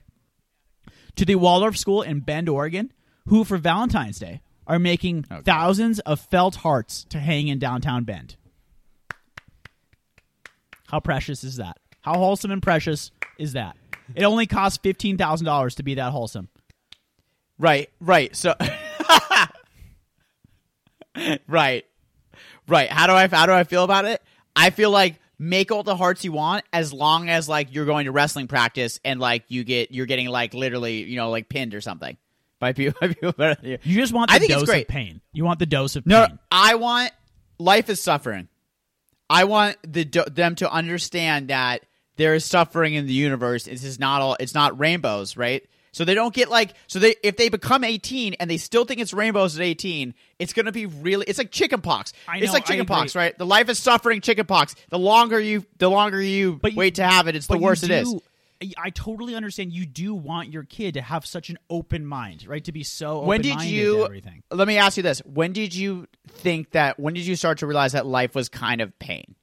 to the Waldorf School in Bend, Oregon, who for Valentine's Day are making thousands of felt hearts to hang in downtown Bend. How precious is that? How wholesome and precious is that? It only costs fifteen thousand dollars to be that wholesome. Right, right. So, right, right. How do I how do I feel about it? I feel like make all the hearts you want as long as like you're going to wrestling practice and like you get you're getting like literally you know like pinned or something by people. By people You just want the I think it's dose great. of pain. You want the dose of pain. No, pain. I want life is suffering. I want the them to understand that there is suffering in the universe. This is not all. It's not rainbows, right? So they don't get like so they if they become 18 and they still think it's rainbows at 18, it's going to be really it's like chickenpox. I It's like chickenpox, right? The life is suffering chickenpox. The longer you the longer you But you- wait to have it, it's the worse it is. I totally understand. You do want your kid to have such an open mind, right? To be so When did you to everything. Let me ask you this. When did you think that when did you start to realize that life was kind of pain?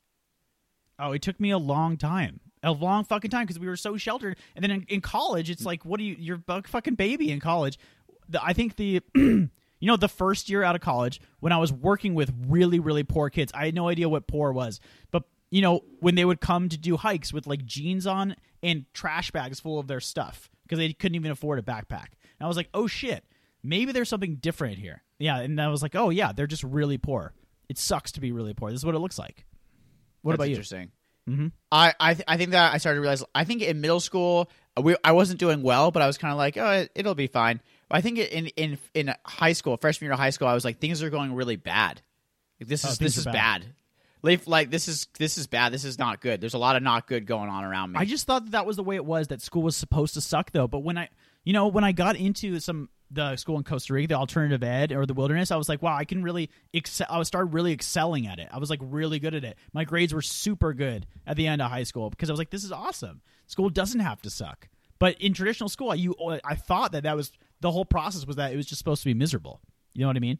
Oh, it took me a long time. A long fucking time because we were so sheltered. And then in, in college, it's like, what do you? You're a fucking baby in college. The, I think the, you know, the first year out of college when I was working with really, really poor kids, I had no idea what poor was. But you know, when they would come to do hikes with like jeans on and trash bags full of their stuff because they couldn't even afford a backpack, and I was like, oh shit, maybe there's something different here. Yeah, and I was like, oh yeah, they're just really poor. It sucks to be really poor. This is what it looks like. What That's about you? interesting. Mm-hmm. I I, th- I think that I started to realize. I think in middle school uh, we, I wasn't doing well, but I was kind of like, oh, it, it'll be fine. I think in in in high school, freshman year of high school, I was like, things are going really bad. Like, this Oh, is this is bad. bad. Like, like this is this is bad. This is not good. There's a lot of not good going on around me. I just thought that, that was the way it was. That school was supposed to suck, though. But when I, you know, when I got into some the school in Costa Rica, the alternative ed or the wilderness, I was like, wow, I can really excel. I started really excelling at it. I was like really good at it. My grades were super good at the end of high school because I was like, this is awesome. School doesn't have to suck. But in traditional school, you I thought that that was the whole process was that it was just supposed to be miserable. You know what I mean?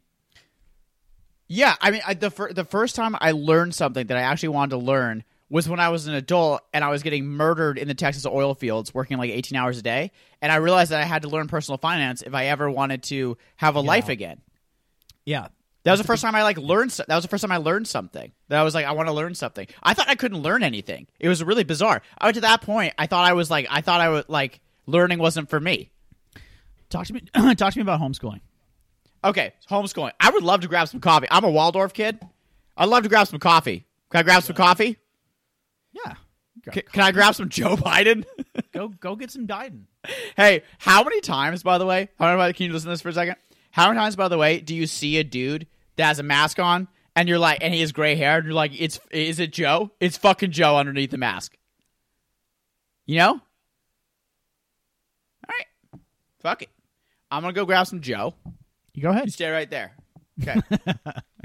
Yeah, I mean, I, the fir- the first time I learned something that I actually wanted to learn was when I was an adult and I was getting murdered in the Texas oil fields, working like 18 hours a day, and I realized that I had to learn personal finance if I ever wanted to have a life again. Yeah. That was the first time I like learned. That was the first time I learned something. That I was like, I want to learn something. I thought I couldn't learn anything. It was really bizarre. I to that point, I thought I was like, I thought I was like learning wasn't for me. Talk to me. talk to me about homeschooling. Okay, homeschooling. I would love to grab some coffee. I'm a Waldorf kid. I'd love to grab some coffee. Can I grab some coffee? Yeah. Can, can I grab some Joe Biden? Go go get some Biden. hey, how many times, by the way, how many, can you listen to this for a second? How many times, by the way, do you see a dude that has a mask on and you're like, and he has gray hair, and you're like, it's is it Joe? It's fucking Joe underneath the mask. You know? All right, fuck it. I'm gonna go grab some Joe. You go ahead. You stay right there. Okay.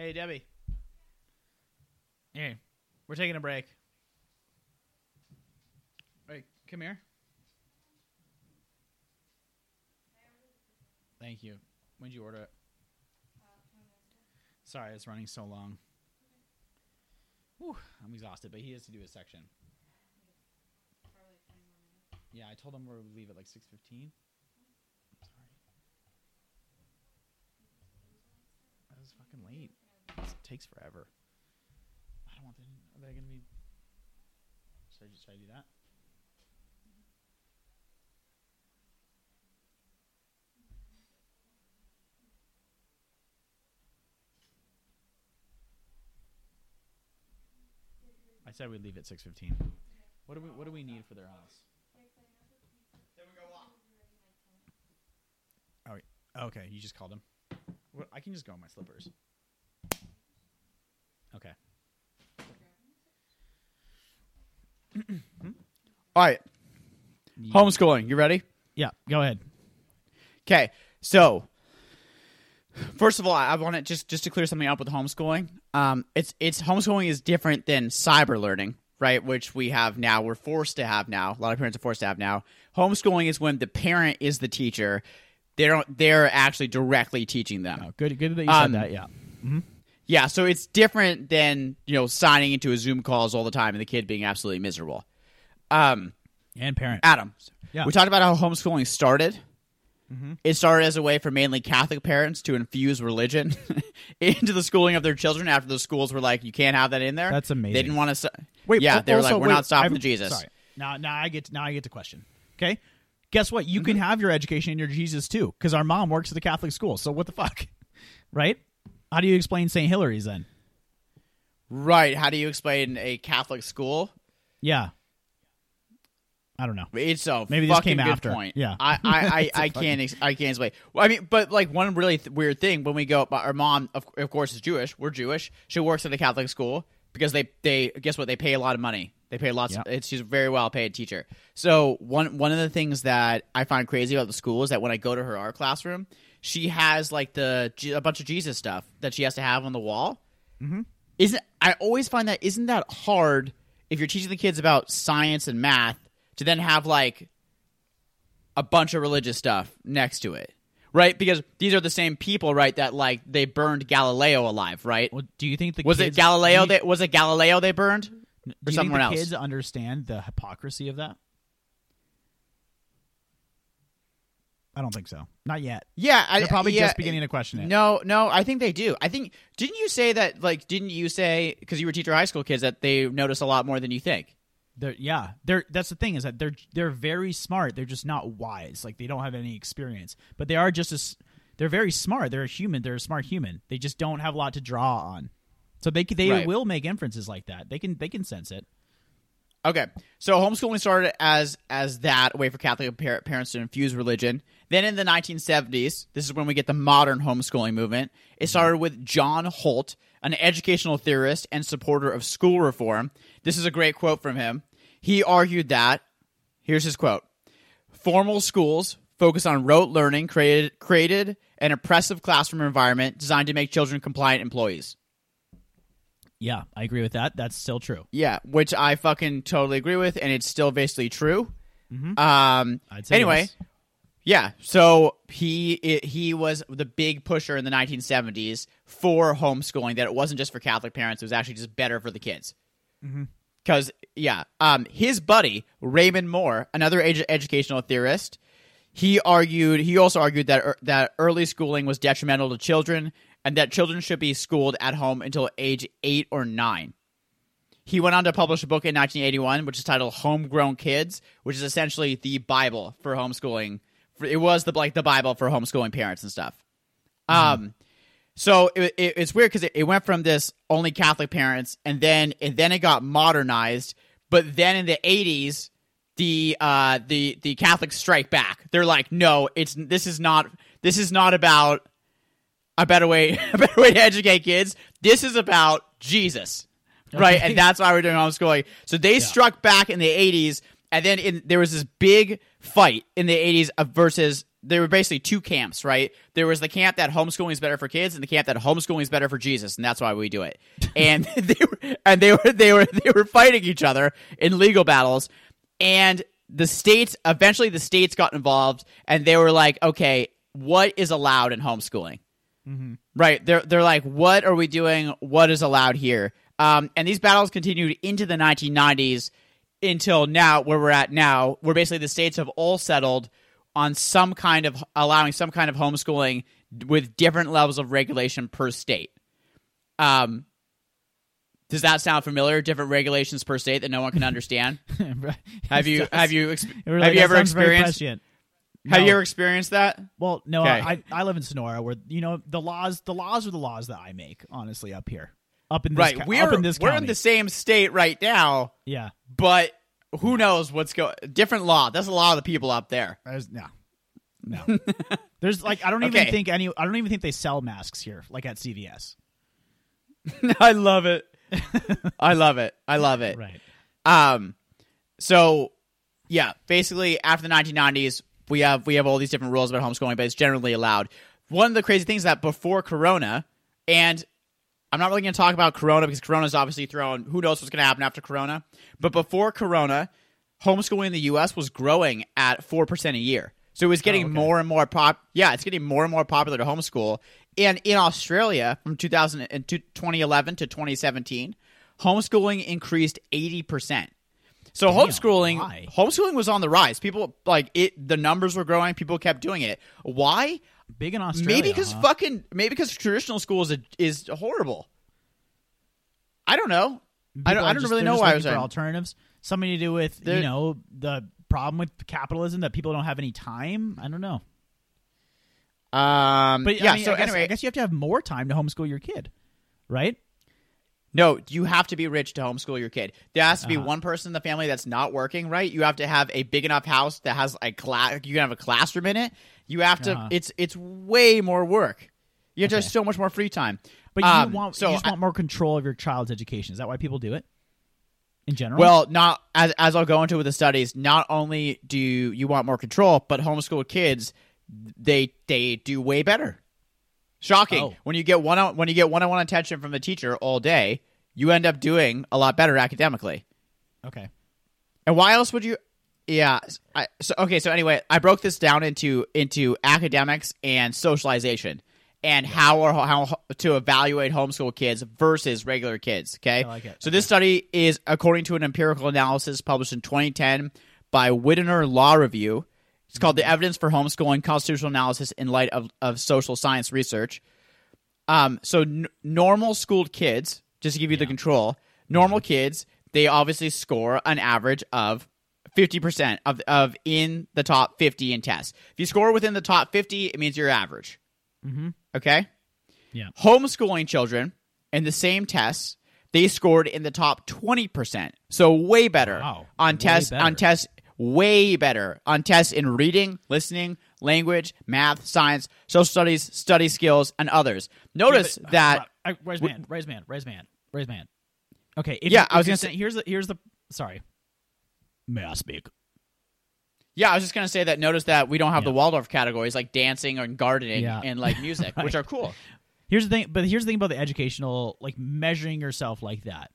Hey, Debbie. Hey, we're taking a break. Wait, come here. Thank you. When did you order it? Sorry, it's running so long. Whew, I'm exhausted, but he has to do his section. Yeah, I told him we'll leave at like 6:15. Sorry. That was fucking late. It takes forever. I don't want them. Are they gonna be? Should I, should I do that? I said we'd leave at six fifteen. What do we What do we need for their house? Then we go walk. Oh, okay, you just called him. Well, I can just go in my slippers. Okay. All right, homeschooling. You ready? Yeah, go ahead. Okay, so first of all, I want to just just to clear something up with homeschooling. Um, it's it's homeschooling is different than cyber learning, right? Which we have now. We're forced to have now. A lot of parents are forced to have now. Homeschooling is when the parent is the teacher. They don't. They're actually directly teaching them. Oh, good, good that you Um, said that. Yeah. Yeah, so it's different than you know signing into a Zoom calls all the time and the kid being absolutely miserable. Um, And parent. Adam, Yeah. we talked about how homeschooling started. Mm-hmm. It started as a way for mainly Catholic parents to infuse religion into the schooling of their children after the schools were like, you can't have that in there. That's amazing. They didn't want to. Wait, yeah, al- they were also, like, we're wait, not stopping I've- the Jesus. Sorry. Now, now I get now I get to question. Okay, guess what? You Mm-hmm. can have your education and your Jesus too, because our mom works at the Catholic school. So what the fuck, right? How do you explain St. Hilary's then? Right? How do you explain a Catholic school? Yeah, I don't know. It's a Maybe this came after. point. Yeah. I I, I, I can't ex- I can't explain. Well, I mean, but like one really th- weird thing when we go, our mom of, of course is Jewish. We're Jewish. She works at a Catholic school because they they guess what they pay a lot of money. They pay lots. Yeah. It's she's a very well paid teacher. So one one of the things that I find crazy about the school is that when I go to her art classroom, she has like the a bunch of Jesus stuff that she has to have on the wall. Mm-hmm. Isn't I always find that isn't that hard if you're teaching the kids about science and math to then have like a bunch of religious stuff next to it, right? Because these are the same people, right? That like they burned Galileo alive, right? Well, do you think the was kids, it Galileo? You, that was it Galileo they burned, do or you think someone the else? kids understand the hypocrisy of that? I don't think so. Not yet. Yeah, I, They're probably yeah, just beginning to question it. No, no, I think they do. I think didn't you say that? Like, didn't you say because you were teacher high school kids that they notice a lot more than you think? They're yeah. They're that's the thing is that they're they're very smart. They're just not wise. Like they don't have any experience, but they are just as they're very smart. They're a human. They're a smart human. They just don't have a lot to draw on. So they they Right. will make inferences like that. They can they can sense it. Okay, so homeschooling started as as that a way for Catholic par- parents to infuse religion. Then in the 1970s, this is when we get the modern homeschooling movement. It mm-hmm. started with John Holt, an educational theorist and supporter of school reform. This is a great quote from him. He argued that here's his quote: "Formal schools focus on rote learning, created created an oppressive classroom environment designed to make children compliant employees." Yeah, I agree with that. That's still true. Yeah, which I fucking totally agree with, and it's still basically true. Um. I'd say anyway, yes. yeah. So he it, he was the big pusher in the 1970s for homeschooling. That it wasn't just for Catholic parents; it was actually just better for the kids. Because yeah, um, his buddy Raymond Moore, another edu- educational theorist, he argued. He also argued that er, that early schooling was detrimental to children, and that children should be schooled at home until age eight or nine. He went on to publish a book in 1981, which is titled "Homegrown Kids," which is essentially the Bible for homeschooling. It was the like the Bible for homeschooling parents and stuff. Um, so it, it, it's weird because it, it went from this only Catholic parents, and then and then it got modernized. But then in the 80s, the uh the the Catholics strike back. They're like, no, it's this is not this is not about a better way a better way to educate kids. This is about Jesus, right? Okay. And that's why we're doing homeschooling. So they struck back in the '80s, and then in, there was this big fight in the '80s of versus there were basically two camps, right? There was the camp that homeschooling is better for kids, and the camp that homeschooling is better for Jesus, and that's why we do it. And they were and they were they were they were fighting each other in legal battles, and the states eventually the states got involved, and they were like, okay, what is allowed in homeschooling? Right? They're they're like, what are we doing? What is allowed here? Um, and these battles continued into the 1990s until now, where we're at now, where basically the states have all settled on some kind of allowing some kind of homeschooling with different levels of regulation per state. Um, does that sound familiar? Different regulations per state that no one can understand. have you have you ex- It really have you ever experienced prescient. have No. you ever experienced that? Well, no, Okay. I I live in Sonora, where you know the laws the laws are the laws that I make. Honestly, up here, up in this Right, we're up in this we're county. in the same state right now, yeah. but who knows what's going? Different law. That's a lot of the people up there. There's no, no. There's like I don't even Okay. think any. I don't even think they sell masks here, like at CVS. I love it. I love it. I love it. Right. Um, so yeah, basically after the 1990s, we have we have all these different rules about homeschooling, but it's generally allowed. One of the crazy things is that before Corona, and I'm not really going to talk about Corona because Corona's obviously thrown. Who knows what's going to happen after Corona? But before Corona, homeschooling in the U.S. was growing at four percent a year. So it was getting oh, okay. more and more pop. Yeah, it's getting more and more popular to homeschool. And in Australia, from 2000 and to 2011 to 2017, homeschooling increased 80 percent. So homeschooling, why? homeschooling was on the rise. People like it. The numbers were growing. People kept doing it. Why? Big in Australia. maybe because huh? fucking maybe because traditional school is, is horrible. I don't know. I don't. I don't just- really know why I was for saying. alternatives. Something to do with They're- you know the problem with capitalism that people don't have any time. I don't know. Um, But yeah. I mean, so I guess, anyway, I guess you have to have more time to homeschool your kid, right? No, you have to be rich to homeschool your kid. There has to be Uh-huh. one person in the family that's not working. Right. You have to have a big enough house that has a class. You can have a classroom in it. You have to. Uh-huh. It's it's way more work. You have to have so much more free time. But you Um, want so you just I- want more control of your child's education. Is that why people do it? In general, Well, not as as I'll go into with the studies. Not only do you, you want more control, but homeschool kids they they do way better. Shocking Oh. when you get one on when you get one on one attention from the teacher all day, you end up doing a lot better academically. okay. And why else would you? Yeah. I, so okay. So anyway, I broke this down into into academics and socialization, and how or how to evaluate homeschool kids versus regular kids. Okay. I like it. So this study is according to an empirical analysis published in 2010 by Widener Law Review. It's called Mm-hmm. "The Evidence for Homeschooling: Constitutional Analysis in Light of, of Social Science Research." Um, so n- normal schooled kids, just to give you the control, normal kids, they obviously score an average of 50% of, of in the top 50 in tests. If you score within the top 50, it means you're average. Mm-hmm. Okay? Yeah. Homeschooling children in the same tests, they scored in the top 20%. So way better Wow. on Way tests better. on tests way better on tests in reading, listening, language, math, science, social studies, study skills, and others. Notice Yeah, but- that uh, raise man, raise man, raise man, raise man. Okay. If Yeah, you- I was gonna say. here's the here's the sorry. May I speak? Yeah, I was just gonna say that. Notice that we don't have the Waldorf categories like dancing and gardening Yeah. and like music, which are cool. Here's the thing, but here's the thing about the educational, like measuring yourself like that.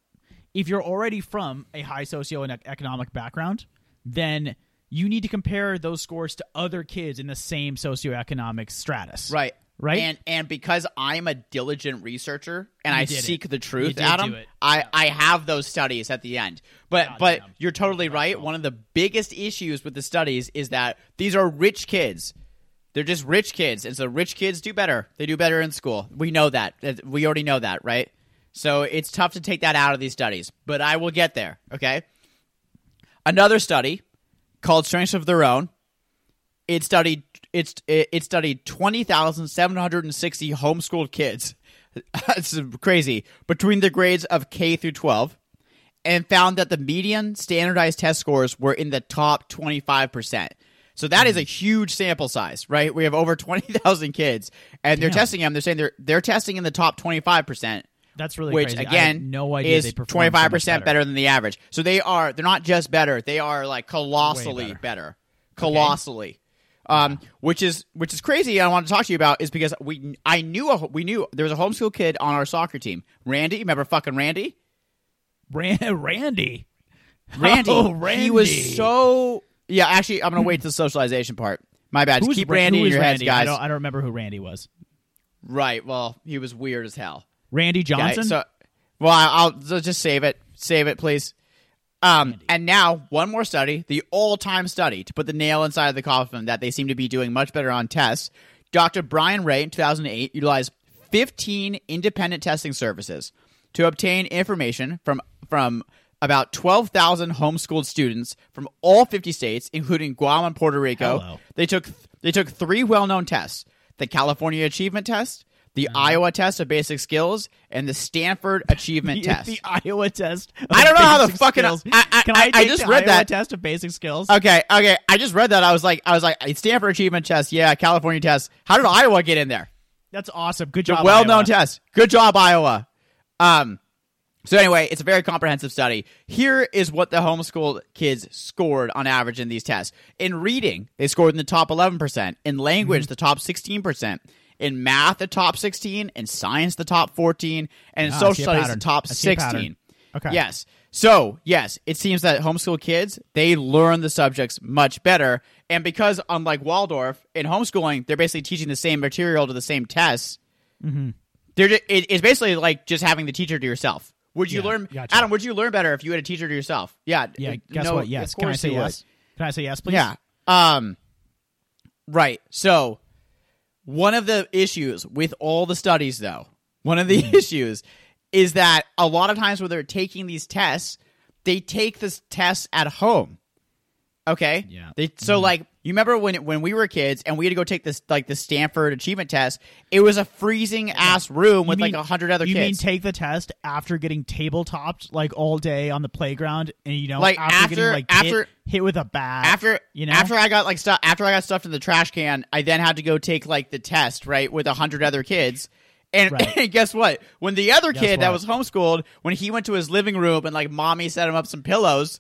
If you're already from a high socio and economic background, then you need to compare those scores to other kids in the same socioeconomic stratus. Right. Right? And and because I'm a diligent researcher and You I did it. seek the truth, Adam. I Yeah. I have those studies at the end. But God but damn. you're totally right. One of the biggest issues with the studies is that these are rich kids. They're just rich kids, and so rich kids do better. They do better in school. We know. That- We already know that, right? So it's tough to take that out of these studies, but I will get there. Okay. Another study called Strengths of Their Own. It studied it's it, it studied twenty thousand seven hundred and sixty homeschooled kids. That's crazy between the grades of K through twelve, and found that the median standardized test scores were in the top twenty five percent. So that is a hmm. huge sample size, right? We have over twenty thousand kids, and they're Damn. testing them. They're saying they're they're testing in the top twenty five percent That's really which crazy. I again no idea is twenty five percent better. better than the average. So they are they're not just better; they are like colossally Way better. Colossally. Um, which is which is crazy. I want to talk to you about is because we I knew a, we knew there was a homeschool kid on our soccer team. Randy, you remember fucking Randy? Ran- Randy. Randy, Oh, Randy. He was so yeah. Actually, I'm gonna wait to the socialization part. My bad. Just keep Randy in your heads, Randy? guys. I don't, I don't remember who Randy was. Right. Well, he was weird as hell. Randy Okay, Johnson. so, well, I'll just save it. Save it, please. Um, and now one more study, the all-time study to put the nail inside of the coffin that they seem to be doing much better on tests. Dr. Brian Ray in 2008 utilized 15 independent testing services to obtain information from from about 12,000 homeschooled students from all 50 states, including Guam and Puerto Rico. Hello. They took they took three well-known tests: the California Achievement Test, the Mm-hmm. Iowa Test of Basic Skills, and the Stanford Achievement the, the, the Iowa test. I don't know how the fucking- skills. I- I- Can I- I, just read Iowa that. test of basic skills? Okay, okay. I just read that. I was like, I was like, Stanford Achievement Test. Yeah, California Test. How did Iowa get in there? That's awesome. Good job. well-known test. Good job, Iowa. Um. So anyway, it's a very comprehensive study. Here is what the homeschooled kids scored on average in these tests. In reading, they scored in the top 11%. In language, Mm-hmm. the top 16%. In math, the top 16. In science, the top 14. And in Ah, social studies, the top I see a pattern. 16. Okay. Yes. So, yes, it seems that homeschool kids, they learn the subjects much better. And because, unlike Waldorf, in homeschooling, they're basically teaching the same material to the same tests, Mm-hmm. they're ju- it, it's basically like just having the teacher to yourself. Would you Yeah, learn, gotcha. Adam? Would you learn better if you had a teacher to yourself? Yeah. Yeah. Guess no, what? Yes. Can I say you would. yes? Can I say yes, please? Yeah. Um. Right. So, one of the issues with all the studies, though, one of the Mm-hmm. issues is that a lot of times when they're taking these tests, they take this tests at home. Okay. Yeah. They, so mm-hmm. like you remember when when we were kids and we had to go take this like the Stanford achievement test. It was a freezing ass room with You like a hundred other you mean take the test after getting tabletopped like all day on the playground, and you know, Like, after, after- getting like after- hit, hit with a bat after you know, after I got like stuff after I got stuffed in the trash can, I then had to go take like the test right with a hundred other kids. And, Right. and guess what? When the other Guess kid that was homeschooled, when he went to his living room and like mommy set him up some pillows,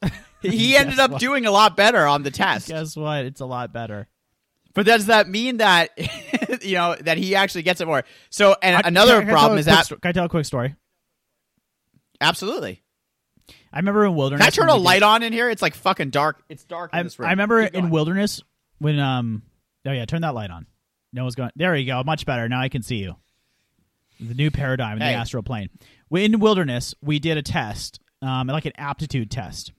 he ended up what? doing a lot better on the test. guess what? It's a lot better. But does that mean that you know that he actually gets it more? So, and I- another I problem is that sto- can I tell a quick story? absolutely. I remember in wilderness. Can I turn a we did- light on in here? It's like fucking dark. It's dark in I, this room. I remember in wilderness when um oh yeah turn that light on. No one's going. There you go. Much better. Now I can see you. The new paradigm in Hey. the astral plane. In wilderness, we did a test, um, like an aptitude test,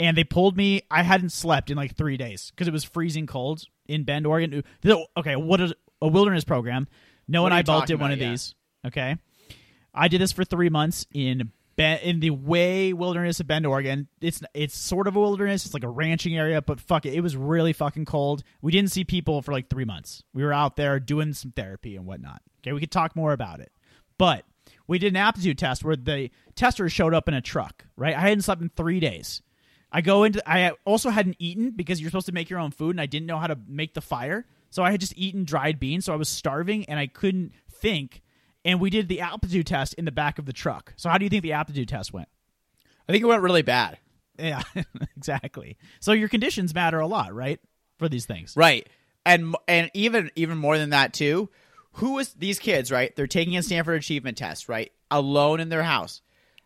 and they pulled me. I hadn't slept in like three days because it was freezing cold in Bend, Oregon. Okay, what is a wilderness program? No one I did one of Yeah. these. Okay, I did this for three months in Ben, in the way wilderness of Bend, Oregon. It's it's sort of a wilderness. It's like a ranching area, but fuck it, it was really fucking cold. We didn't see people for like three months. We were out there doing some therapy and whatnot. Okay, we could talk more about it, but we did an aptitude test where the tester showed up in a truck. Right, I hadn't slept in three days. I go into. I also hadn't eaten because you're supposed to make your own food, and I didn't know how to make the fire. So I had just eaten dried beans. So I was starving, and I couldn't think. And we did the aptitude test in the back of the truck. So how do you think the aptitude test went? I think it went really bad. Yeah, exactly. So your conditions matter a lot, right? For these things. Right. And and even even more than that too, who is these kids, right? They're taking a Stanford achievement test, right? Alone in their house.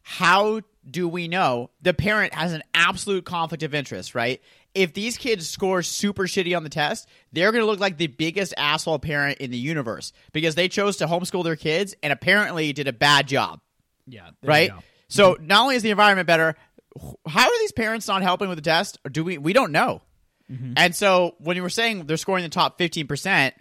How do we know the parent has an absolute conflict of interest, right? If these kids score super shitty on the test, they're going to look like the biggest asshole parent in the universe because they chose to homeschool their kids and apparently did a bad job Yeah. right? So not only is the environment better, how are these parents not helping with the test? Or do we? We don't know. Mm-hmm. And so when you were saying they're scoring the top fifteen percent,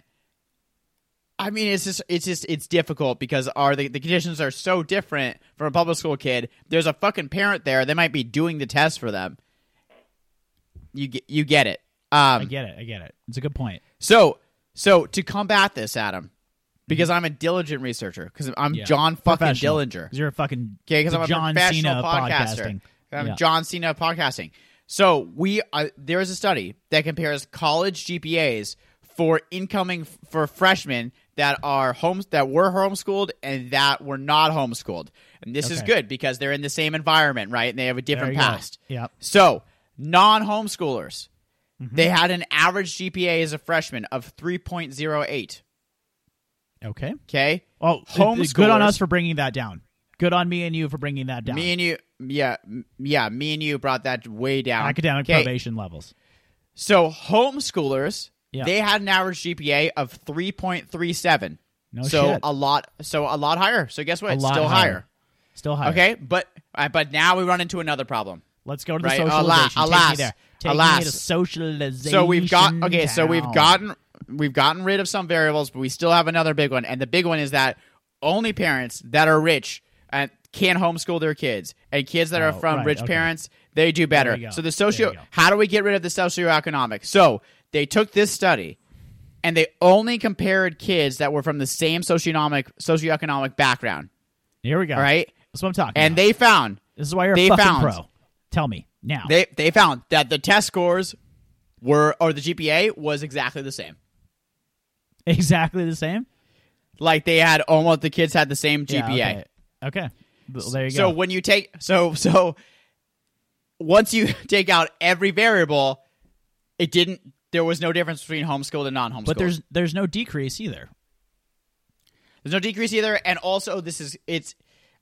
I mean it's just it's just it's difficult because our the, the conditions are so different from a public school kid. There's a fucking parent there. They might be doing the test for them. You get you get it. Um, I get it. I get it. It's a good point. so so to combat this, Adam, because I'm a diligent researcher, because I'm Mm-hmm. Yeah. John fucking Dillinger. You're a fucking Okay, because I'm a John professional Cena podcaster. podcasting. I'm Yeah. John Cena podcasting. So we uh, there is a study that compares college GPAs for incoming for freshmen that are homes that were homeschooled and that were not homeschooled. And this is good because they're in the same environment, right? And they have a different go. past. Yep. So non homeschoolers mm-hmm. They had an average GPA as a freshman of 3.08. Okay. Okay? Well, good on us for bringing that down. Good on me and you for bringing that down. Me and you, yeah, yeah, me and you brought that way down. Academic Okay, probation levels. So homeschoolers, Yeah. they had an average GPA of 3.37. No so shit. a lot, so a lot higher. So guess what? A It's still higher. higher. Still higher. Okay, but uh, but now we run into another problem. Let's go to the Right. socialization. Alas- Take me there. Take Alas. me to socialization. So we've got okay. So we've gotten we've gotten rid of some variables, but we still have another big one. And the big one is that only parents that are rich and can homeschool their kids, and kids that are Oh, from right, rich okay. parents they do better. There you go. So the socio. How do we get rid of the socioeconomic? So they took this study. And they only compared kids that were from the same socioeconomic socioeconomic background. Here we go. All right, That's what I'm talking and about. they found this is why you're they a fucking found- pro. Tell me now. they they found that the test scores were or the GPA was exactly the same. exactly the same. Like they had almost the kids had the same Yeah, GPA. okay. okay. Well, there you go. So when you take so so once you take out every variable, it didn't. There was no difference between homeschooled and non-homeschooled. but there's there's no decrease either. there's no decrease either, and also this is it's.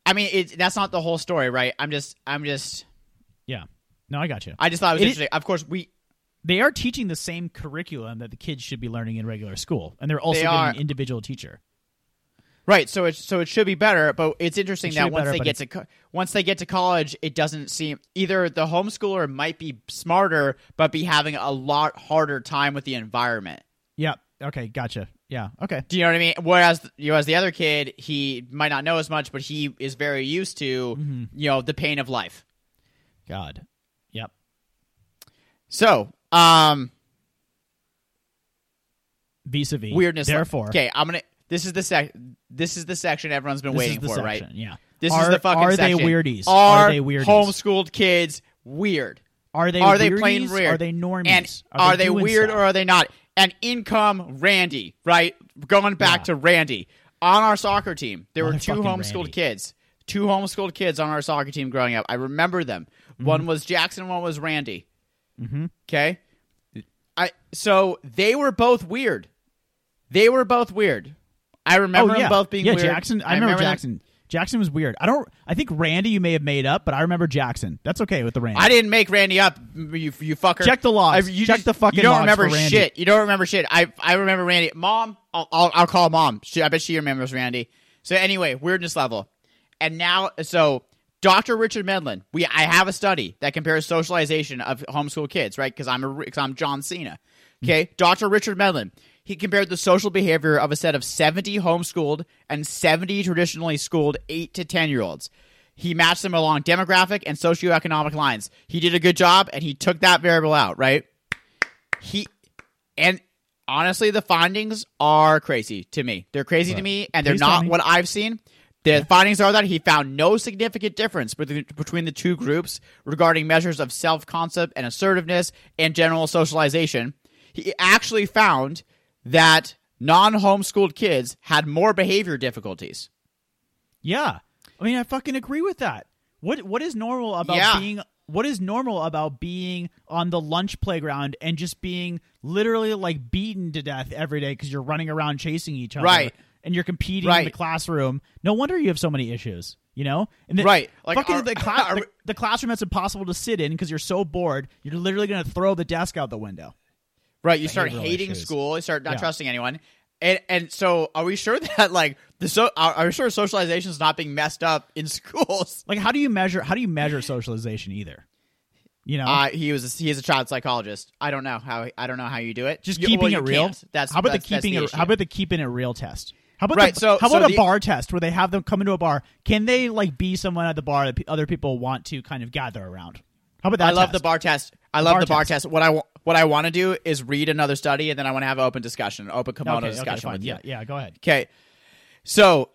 I mean, it's that's not the whole story, right? I'm just I'm just Yeah. No, I got you. I just thought it was It is- interesting. Of course, we They are teaching the same curriculum that the kids should be learning in regular school, and they're also They getting are. an individual teacher. Right, so it so it should be better, but it's interesting It that be once better, they get to co- once they get to college, it doesn't seem either the homeschooler might be smarter, but be having a lot harder time with the environment. Yep. Okay. Gotcha. Yeah. Okay. Do you know what I mean? Whereas you know, as the other kid, he might not know as much, but he is very used to Mm-hmm. you know the pain of life. God. Yep. So, um, Vis-a-vis. weirdness. Therefore, okay, I'm gonna. This is the sec. This is the section everyone's been this waiting for, section. right? Yeah. This are, is the fucking section. Are section. they weirdies? Are, they weirdies? homeschooled kids weird? Are they are they plain weird? Are they normies? And are, they, doing weird stuff? or are they not? And income Randy, right? Going back Yeah. to Randy. On our soccer team, there were two homeschooled Randy. kids. Two homeschooled kids on our soccer team growing up. I remember them. Mm-hmm. One was Jackson, one was Randy. Mm-hmm. Okay? I so they were both weird. They were both weird. I remember oh, yeah. them both being yeah, weird. Jackson. I, remember, them- Jackson. Jackson was weird. I don't. I think Randy you may have made up, but I remember Jackson. That's okay with the Randy. I didn't make Randy up. You, you fucker. Check the logs. I- you Check just- the fucking You don't remember shit. You don't remember shit. I I remember Randy. Mom, I'll I'll, I'll call mom. She, I bet she remembers Randy. So anyway, weirdness level, and now so Dr. Richard Medlin. We I have a study that compares socialization of homeschool kids, right? Because I'm a because I'm John Cena. Hmm. Okay, Dr. Richard Medlin. He compared the social behavior of a set of 70 homeschooled and 70 traditionally schooled 8 to 10 year olds. He matched them along demographic and socioeconomic lines. He did a good job and he took that variable out, right? He and honestly the findings are crazy to me. They're crazy to me and they're not what I've seen. The findings are that he found no significant difference between, between the two groups regarding measures of self concept and assertiveness and general socialization. He actually found that non homeschooled kids had more behavior difficulties. Yeah, I mean, I fucking agree with that. What What is normal about Yeah. being? What is normal about being on the lunch playground and just being literally like beaten to death every day because you're running around chasing each other, Right. And you're competing in the classroom. No wonder you have so many issues. You know, and the, Right. Like, fucking are- the, cla- are the, the classroom that's impossible to sit in because you're so bored. You're literally going to throw the desk out the window. Right, you start hating issues. school, you start not Yeah. trusting anyone. And and so are we sure that like the so are, are we sure socialization is not being messed up in schools? Like, how do you measure? How do you measure socialization? Either, you know, Uh, he was a, he is a child psychologist. I don't know how I don't know how you do it. just You- keeping well, it real. can't. That's how about that's, the keeping that's it? how about the keeping it real test? How about Right, the, so- how so about the- a bar test where they have them come into a bar? Can they like be someone at the bar that pe- other people want to kind of gather around? How about that? I love the bar test. I love bar the bar test. test. What I wa- what I want to do is read another study and then I want to have an open discussion, an open kimono Okay, okay, discussion you. Yeah, yeah. Go ahead. Okay. So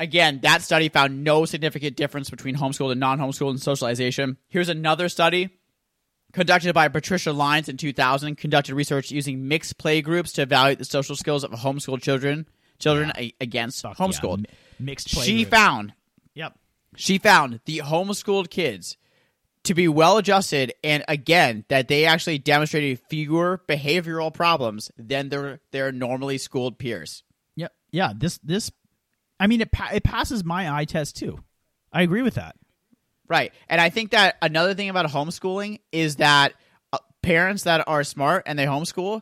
again, that study found no significant difference between homeschooled and non-homeschooled in socialization. Here's another study conducted by Patricia Lyons in 2000, conducted research using mixed play groups to evaluate the social skills of homeschooled children children a- against Fuck yeah, homeschooled. mi- mixed. Play she groups. found Yep. she found the homeschooled kids to be well adjusted and again that they actually demonstrated fewer behavioral problems than their their normally schooled peers. Yeah, yeah. This this, I mean, it pa- it passes my eye test too. I agree with that. Right. And I think that another thing about homeschooling is that uh, parents that are smart and they homeschool,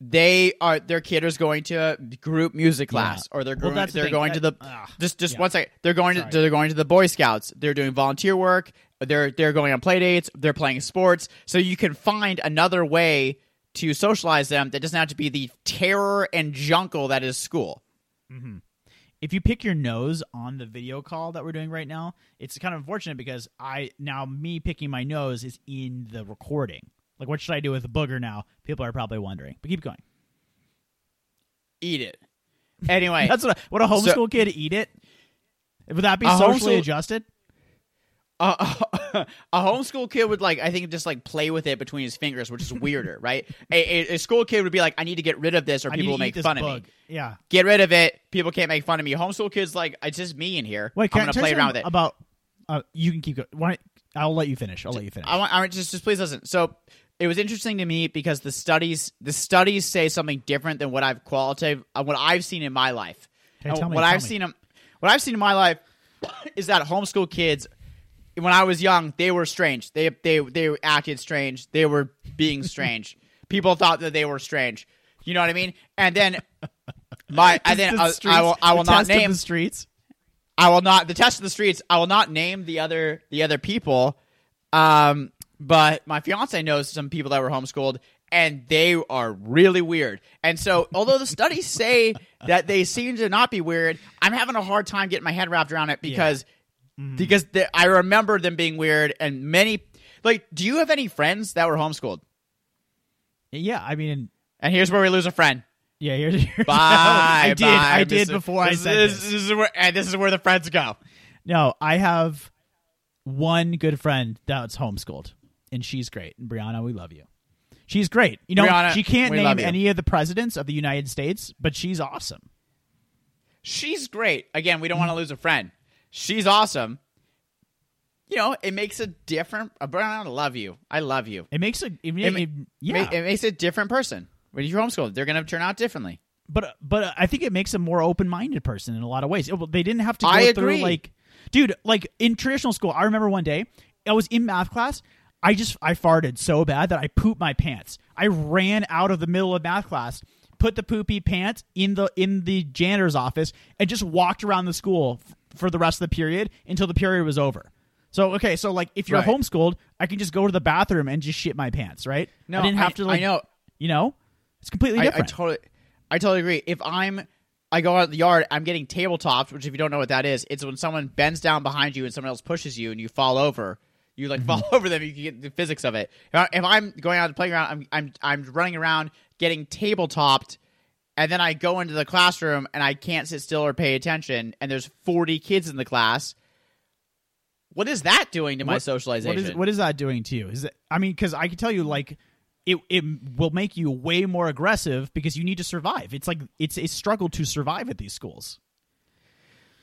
they are their kid is going to group music class or they're going that's the they're thing. going to the That- ugh. just just Yeah. one second. They're going to they're going to the Boy Scouts. They're doing volunteer work. They're they're going on play dates. They're playing sports. So you can find another way to socialize them that doesn't have to be the terror and jungle that is school. Mm-hmm. if you pick your nose on the video call that we're doing right now, it's kind of unfortunate because I now me picking my nose is in the recording. Like, what should I do with the booger now? People are probably wondering. But keep going. Eat it. Anyway, That's what a, what a homeschool So- kid eat it. Would that be socially adjusted? a, homeschool kid would like I think just like play with it between his fingers, which is weirder, right? A, a, a school kid would be like, I need to get rid of this, or I people will make fun of me. Yeah. Get rid of it. People can't make fun of me. Homeschool kids like it's just me in here. Wait, can I'm gonna play around with it. About uh, you can keep going. Why? I'll let you finish. I'll let you finish. I want, I want just just please listen. So it was interesting to me because the studies the studies say something different than what I've qualitative uh, what I've seen in my life. Me, what I've me. seen what I've seen in my life is that homeschool kids when I was young they were strange. They they they acted strange. They were being strange. People thought that they were strange. You know what I mean? And then my and then The I, streets- I will I will not name the streets. I will not the test of the streets. I will not name the other the other people. Um, but my fiance knows some people that were homeschooled, and they are really weird. And so, although the studies say that they seem to not be weird, I'm having a hard time getting my head wrapped around it because Mm-hmm. because the, I remember them being weird, and many like. Do you have any friends that were homeschooled? Yeah, I mean, And here's where we lose a friend. yeah. Here's, here's Bye. I did. bye, I did Mr. before I said this, this. this is where and this is where the friends go. No, I have one good friend that's homeschooled, and she's great. And Brianna, we love you. She's great. You know, Brianna, she can't name any of the presidents of the United States, but she's awesome. she's great. Again, we don't mm-hmm. want to lose a friend. She's awesome. You know, it makes a different. uh, I love you. I love you. It makes a it, It, it- yeah, it makes a different person. When you're homeschooled, they're going to turn out differently. but but I think it makes a more open minded person in a lot of ways. They didn't have to go I through agree. like, dude, like in traditional school. I remember one day I was in math class. I just I farted so bad that I pooped my pants. I ran out of the middle of math class, put the poopy pants in the in the janitor's office, and just walked around the school for the rest of the period until the period was over. So okay, so like if you're Right. homeschooled, I can just go to the bathroom and just shit my pants, right? No, I didn't have I- to. Like, I know. You know, it's completely I, I different. totally, I totally agree. If I'm, I go out in the yard, I'm getting tabletopped, which if you don't know what that is, it's when someone bends down behind you and someone else pushes you and you fall over. You like fall mm-hmm. over them. You can get the physics of it. If, I, if I'm going out to the playground, I'm I'm I'm running around getting tabletopped, and then I go into the classroom and I can't sit still or pay attention, and there's 40 kids in the class. What is that doing to my What- socialization? What is what is that doing to you? Is it? I mean, because I can tell you, like, it it will make you way more aggressive because you need to survive. It's like it's a struggle to survive at these schools.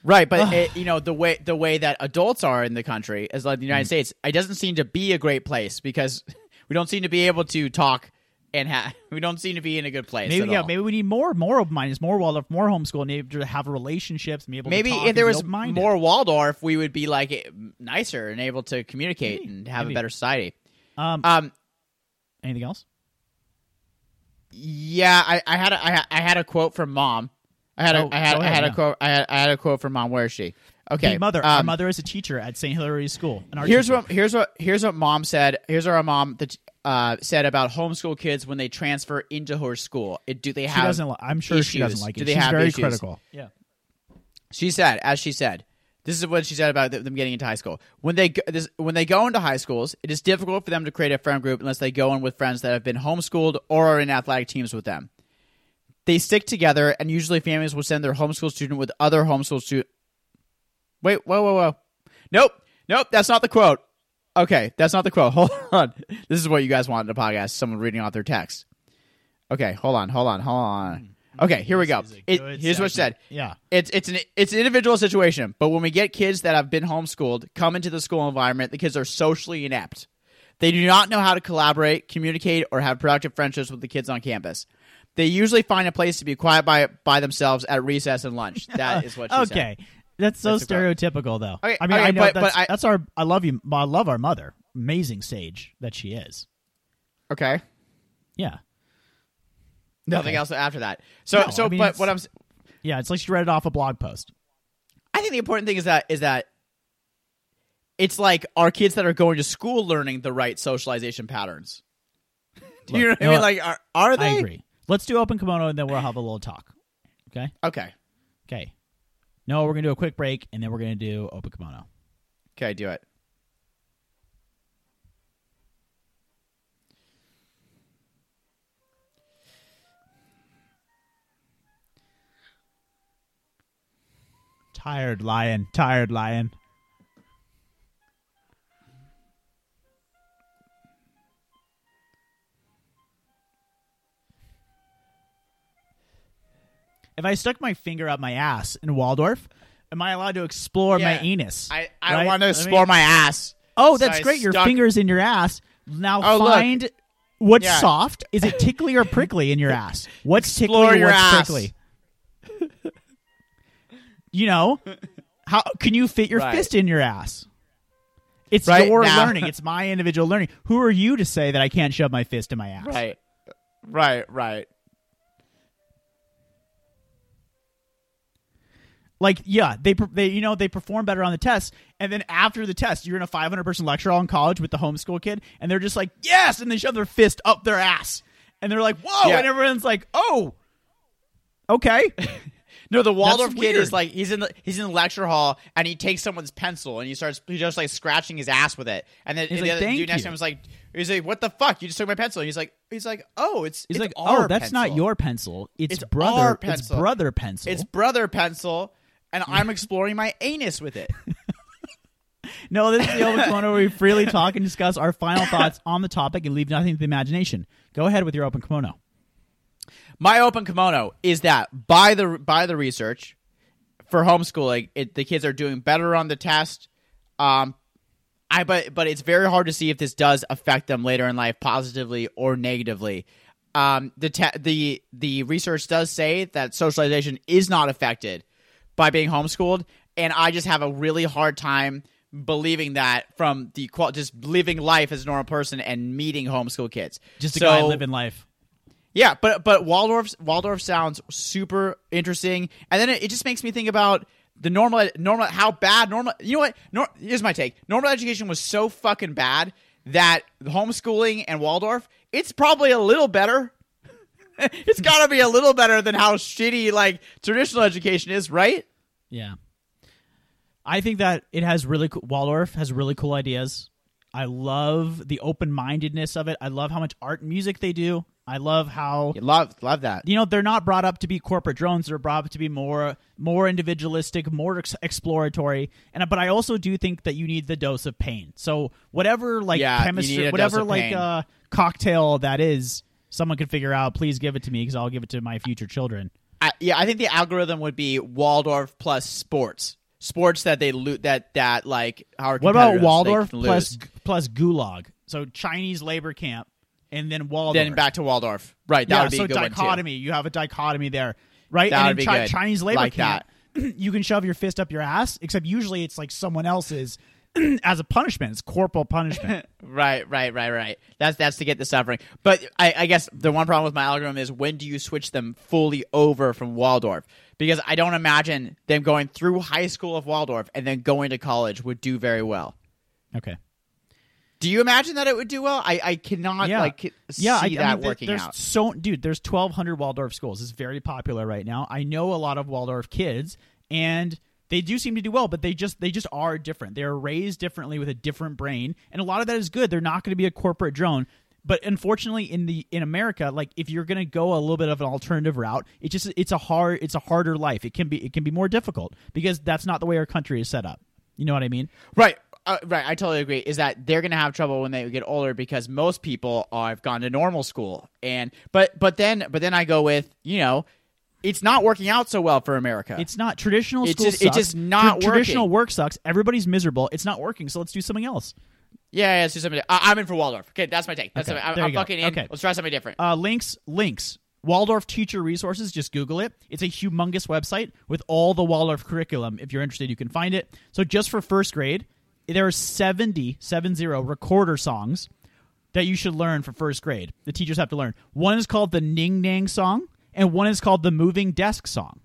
Right, but it, you know the way the way that adults are in the country, as like the Mm. United States, it doesn't seem to be a great place because we don't seem to be able to talk and ha- we don't seem to be in a good place. Maybe yeah, all. maybe we need more more open mindedness, more Waldorf, more homeschool, and able to have relationships, and be able maybe to talk if there was more Waldorf, we would be like eh, nicer and able to communicate Maybe, and have maybe. a better society. Um, Um, anything else? yeah, I, I had a, I, had- I had a quote from mom. I had a, Oh, I had go I had yeah. a quote. I had, I had a quote from mom. Where is she? Okay, The mother, our um, mother is a teacher at St. Hilary's School. Here's teacher. what here's what here's what mom said. Here's what our mom that uh, said about homeschool kids when they transfer into her school. It, do they she have? doesn't. Li- I'm sure she doesn't issues? like Do it. they She's have very issues? critical. Yeah. She said, as she said, this is what she said about them getting into high school. When they go, this, when they go into high schools, it is difficult for them to create a friend group unless they go in with friends that have been homeschooled or are in athletic teams with them. They stick together, and usually families will send their homeschool student with other homeschool student. Wait, whoa, whoa, whoa! Nope, nope, that's not the quote. Okay, that's not the quote. Hold on. This is what you guys want in a podcast. Someone reading off their text. Okay, hold on, hold on, hold on. Hmm. Okay, here we go. This is a It, here's what it said. Yeah. It's it's an it's an individual situation, but when we get kids that have been homeschooled come into the school environment, the kids are socially inept. They do not know how to collaborate, communicate, or have productive friendships with the kids on campus. They usually find a place to be quiet by by themselves at recess and lunch. That is what she said. That's so That's stereotypical, though. Okay, I mean, okay, I know but- that's, but I- that's our. I love you. I love our mother. Amazing sage that she is. Okay. Yeah, Nothing Okay. else after that. So No, so I mean, but what I'm yeah. It's like she read it off a blog post. I think the important thing is that is that it's like our kids that are going to school learning the right socialization patterns. Do you know what I mean? Like, are, are they? I agree. Let's do open kimono and then we'll have a little talk. Okay. Okay. Okay. No, we're gonna do a quick break and then we're gonna do open kimono. Okay, do it. Tired lion. Tired lion. If I stuck my finger up my ass in Waldorf, am I allowed to explore my anus? I, I Right? want to mean- explore my ass. Oh, So that's I great. Your stuck- finger's in your ass. Now Oh, look. find what's Yeah. soft. Is it tickly or prickly in your ass? What's Explore tickly? your what's ass. prickly? you know, how can you fit your Right. fist in your ass? It's Right your now- learning. It's my individual learning. Who are you to say that I can't shove my fist in my ass? Right. Right, right. Like, yeah, they they you know they perform better on the test, and then after the test, you're in a 500 person lecture hall in college with the homeschool kid, and they're just like, yes, and they shove their fist up their ass, and they're like, whoa, Yeah. and everyone's like, oh, okay, No, the Waldorf kid is like he's in the he's in the lecture hall and he takes someone's pencil and he starts he just like scratching his ass with it. And then the like, other dude next to him was like he's like, What the fuck? You just took my pencil. And he's like he's like, Oh, it's he's it's like, oh, that's not your pencil, it's, It's brother, our it's brother pencil. It's brother pencil and I'm exploring my anus with it. no, this is the open kimono where we freely talk and discuss our final thoughts on the topic and leave nothing to the imagination. Go ahead with your open kimono. My open kimono is that by the by the research for homeschooling, it, the kids are doing better on the test. Um, I but but it's very hard to see if this does affect them later in life positively or negatively. Um, the te- the the research does say that socialization is not affected by being homeschooled, and I just have a really hard time believing that from the qual- just living life as a normal person and meeting homeschool kids. Just a So- guy living life. yeah, but but Waldorf Waldorf sounds super interesting, and then it, it just makes me think about the normal normal how bad normal. You know what? Nor, here's my take. Normal education was so fucking bad that homeschooling and Waldorf, it's probably a little better. it's got to be a little better than how shitty like traditional education is, right? Yeah. I think that it has really cool, Waldorf has really cool ideas. I love the open mindedness of it. I love how much art and music they do. I love how You love love that. you know they're not brought up to be corporate drones. They're brought up to be more more individualistic, more ex- exploratory. And but I also do think that you need the dose of pain. So whatever like Yeah, chemistry, whatever like uh, cocktail that is, someone could figure out. Please give it to me because I'll give it to my future children. I, yeah, I think the algorithm would be Waldorf plus sports. Sports that they loot that that like our What about Waldorf plus plus Gulag? So Chinese labor camp, and then Waldorf. then back to Waldorf? Right, that yeah, would be so a good dichotomy. You have a dichotomy there, right? That and would in be Chi- good. Chinese labor Like camp, you can shove your fist up your ass, except usually it's like someone else's as a punishment. It's corporal punishment. Right, right, right, right. That's that's to get the suffering. But I, I guess the one problem with my algorithm is when do you switch them fully over from Waldorf? Because I don't imagine them going through high school of Waldorf and then going to college would do very well. okay. Do you imagine that it would do well? I, I cannot Yeah. like see Yeah, I, I that mean, working there's out. so dude. There's 1,200 Waldorf schools. It's very popular right now. I know a lot of Waldorf kids, and they do seem to do well, but they just they just are different. They're raised differently with a different brain, and a lot of that is good. They're not going to be a corporate drone. But unfortunately, in the in America, like if you're going to go a little bit of an alternative route, it just it's a hard it's a harder life. It can be it can be more difficult because that's not the way our country is set up. You know what I mean? Right. Uh, right, I totally agree. Is that they're going to have trouble when they get older because most people are, have gone to normal school, and but but then but then I go with you know It's not working out so well for America. It's not traditional It's school. just- it's just not Tra- Traditional work sucks. Everybody's miserable. It's not working. So let's do something else. yeah, yeah. Let's do something. I, I'm in for Waldorf. Okay, that's my take. That's Okay, I'm, I'm fucking in. Okay. Let's try something different. Uh, links, links. Waldorf Teacher Resources. Just Google it. It's a humongous website with all the Waldorf curriculum. If you're interested, you can find it. So just for first grade, there are 70, 70 recorder songs that you should learn for first grade. The teachers have to learn. One is called the Ning Nang song, and one is called the Moving Desk song.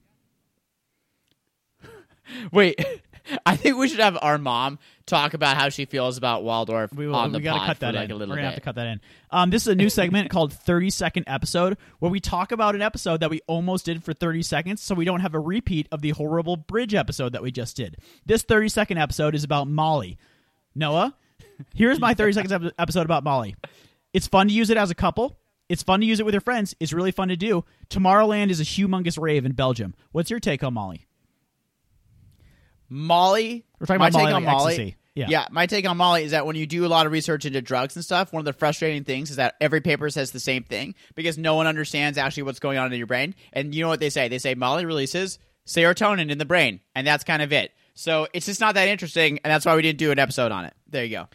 Wait, I think we should have our mom talk about how she feels about Waldorf We, will, on the we gotta cut for that like in. a little We're gonna have to cut that in. Um, this is a new segment called 30 Second Episode, where we talk about an episode that we almost did for 30 seconds, so we don't have a repeat of the horrible bridge episode that we just did. This 30 second episode is about Molly. Noah, here's my 30 seconds episode about Molly. It's fun to use it as a couple. It's fun to use it with your friends. It's really fun to do. Tomorrowland is a humongous rave in Belgium. What's your take on Molly? Molly. We're talking my about Molly, take on like Molly. ecstasy. Yeah. my take on Molly is that when you do a lot of research into drugs and stuff, one of the frustrating things is that every paper says the same thing because no one understands actually what's going on in your brain. And you know what they say? They say Molly releases serotonin in the brain, and that's kind of it. So it's just not that interesting, and that's why we didn't do an episode on it. There you go.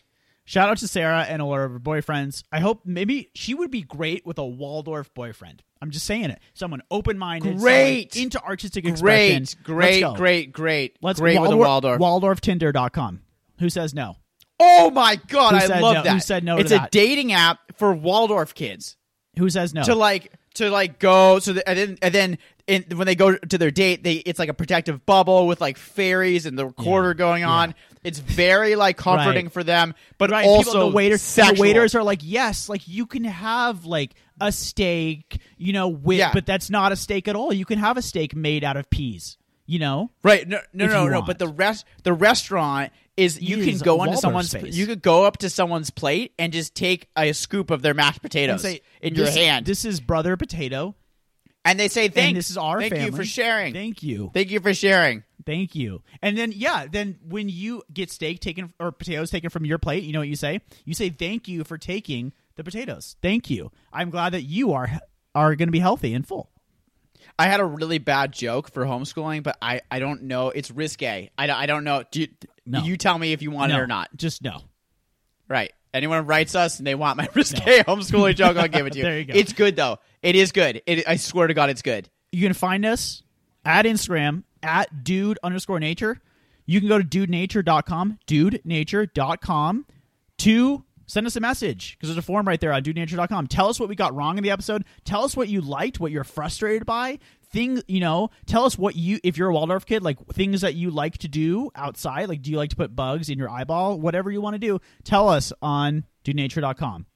Shout out to Sarah and all of her boyfriends. I hope maybe she would be great with a Waldorf boyfriend. I'm just saying it. Someone open minded, Great. into artistic expression. Great, great, Let's great, great, Let's great with a Waldorf. WaldorfTinder.com. Who says no? oh my god, Who I love no- that. who said no to It's a that? dating app for Waldorf kids. Who says no? to like to like go so that, and then and then in, when they go to their date they it's like a protective bubble with like fairies and the recorder Yeah. going on it's very like comforting Right. for them but right, also people, the waiters, the waiters are like, yes, like you can have like a steak, you know, with, Yeah. but that's not a steak at all. You can have a steak made out of peas, you know. right no no no no want. but the rest the restaurant is you can go into someone's space. you could go up to someone's plate and just take a scoop of their mashed potatoes say, in your hand This is brother potato. and they say thanks and this is our thank family. you for sharing Thank you. thank you for sharing Thank you. And then yeah, then when you get steak taken or potatoes taken from your plate, you know what you say? You say thank you for taking the potatoes. Thank you. I'm glad that you are are going to be healthy and full. I had a really bad joke for homeschooling, but I, I don't know. It's risque. I, don't- I don't know. Do you, No. you tell me if you want no, it or not. Just no. Right. Anyone writes us and they want my risque homeschooling joke, I'll give it to you. There you go. It's good though. It is good. It, I swear to God, it's good. You can find us at Instagram at dude underscore nature. You can go to dudenature.com, dudenature.com to send us a message because there's a form right there on dudenature.com. Tell us what we got wrong in the episode. Tell us what you liked, what you're frustrated by. Things, you know, tell us what you, if you're a Waldorf kid, like things that you like to do outside. Like, do you like to put bugs in your eyeball? Whatever you want to do, tell us on dudenature.com.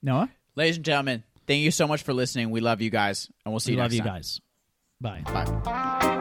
Noah, Ladies and gentlemen, thank you so much for listening. We love you guys, and we'll see we you love you time. guys. Bye. Bye.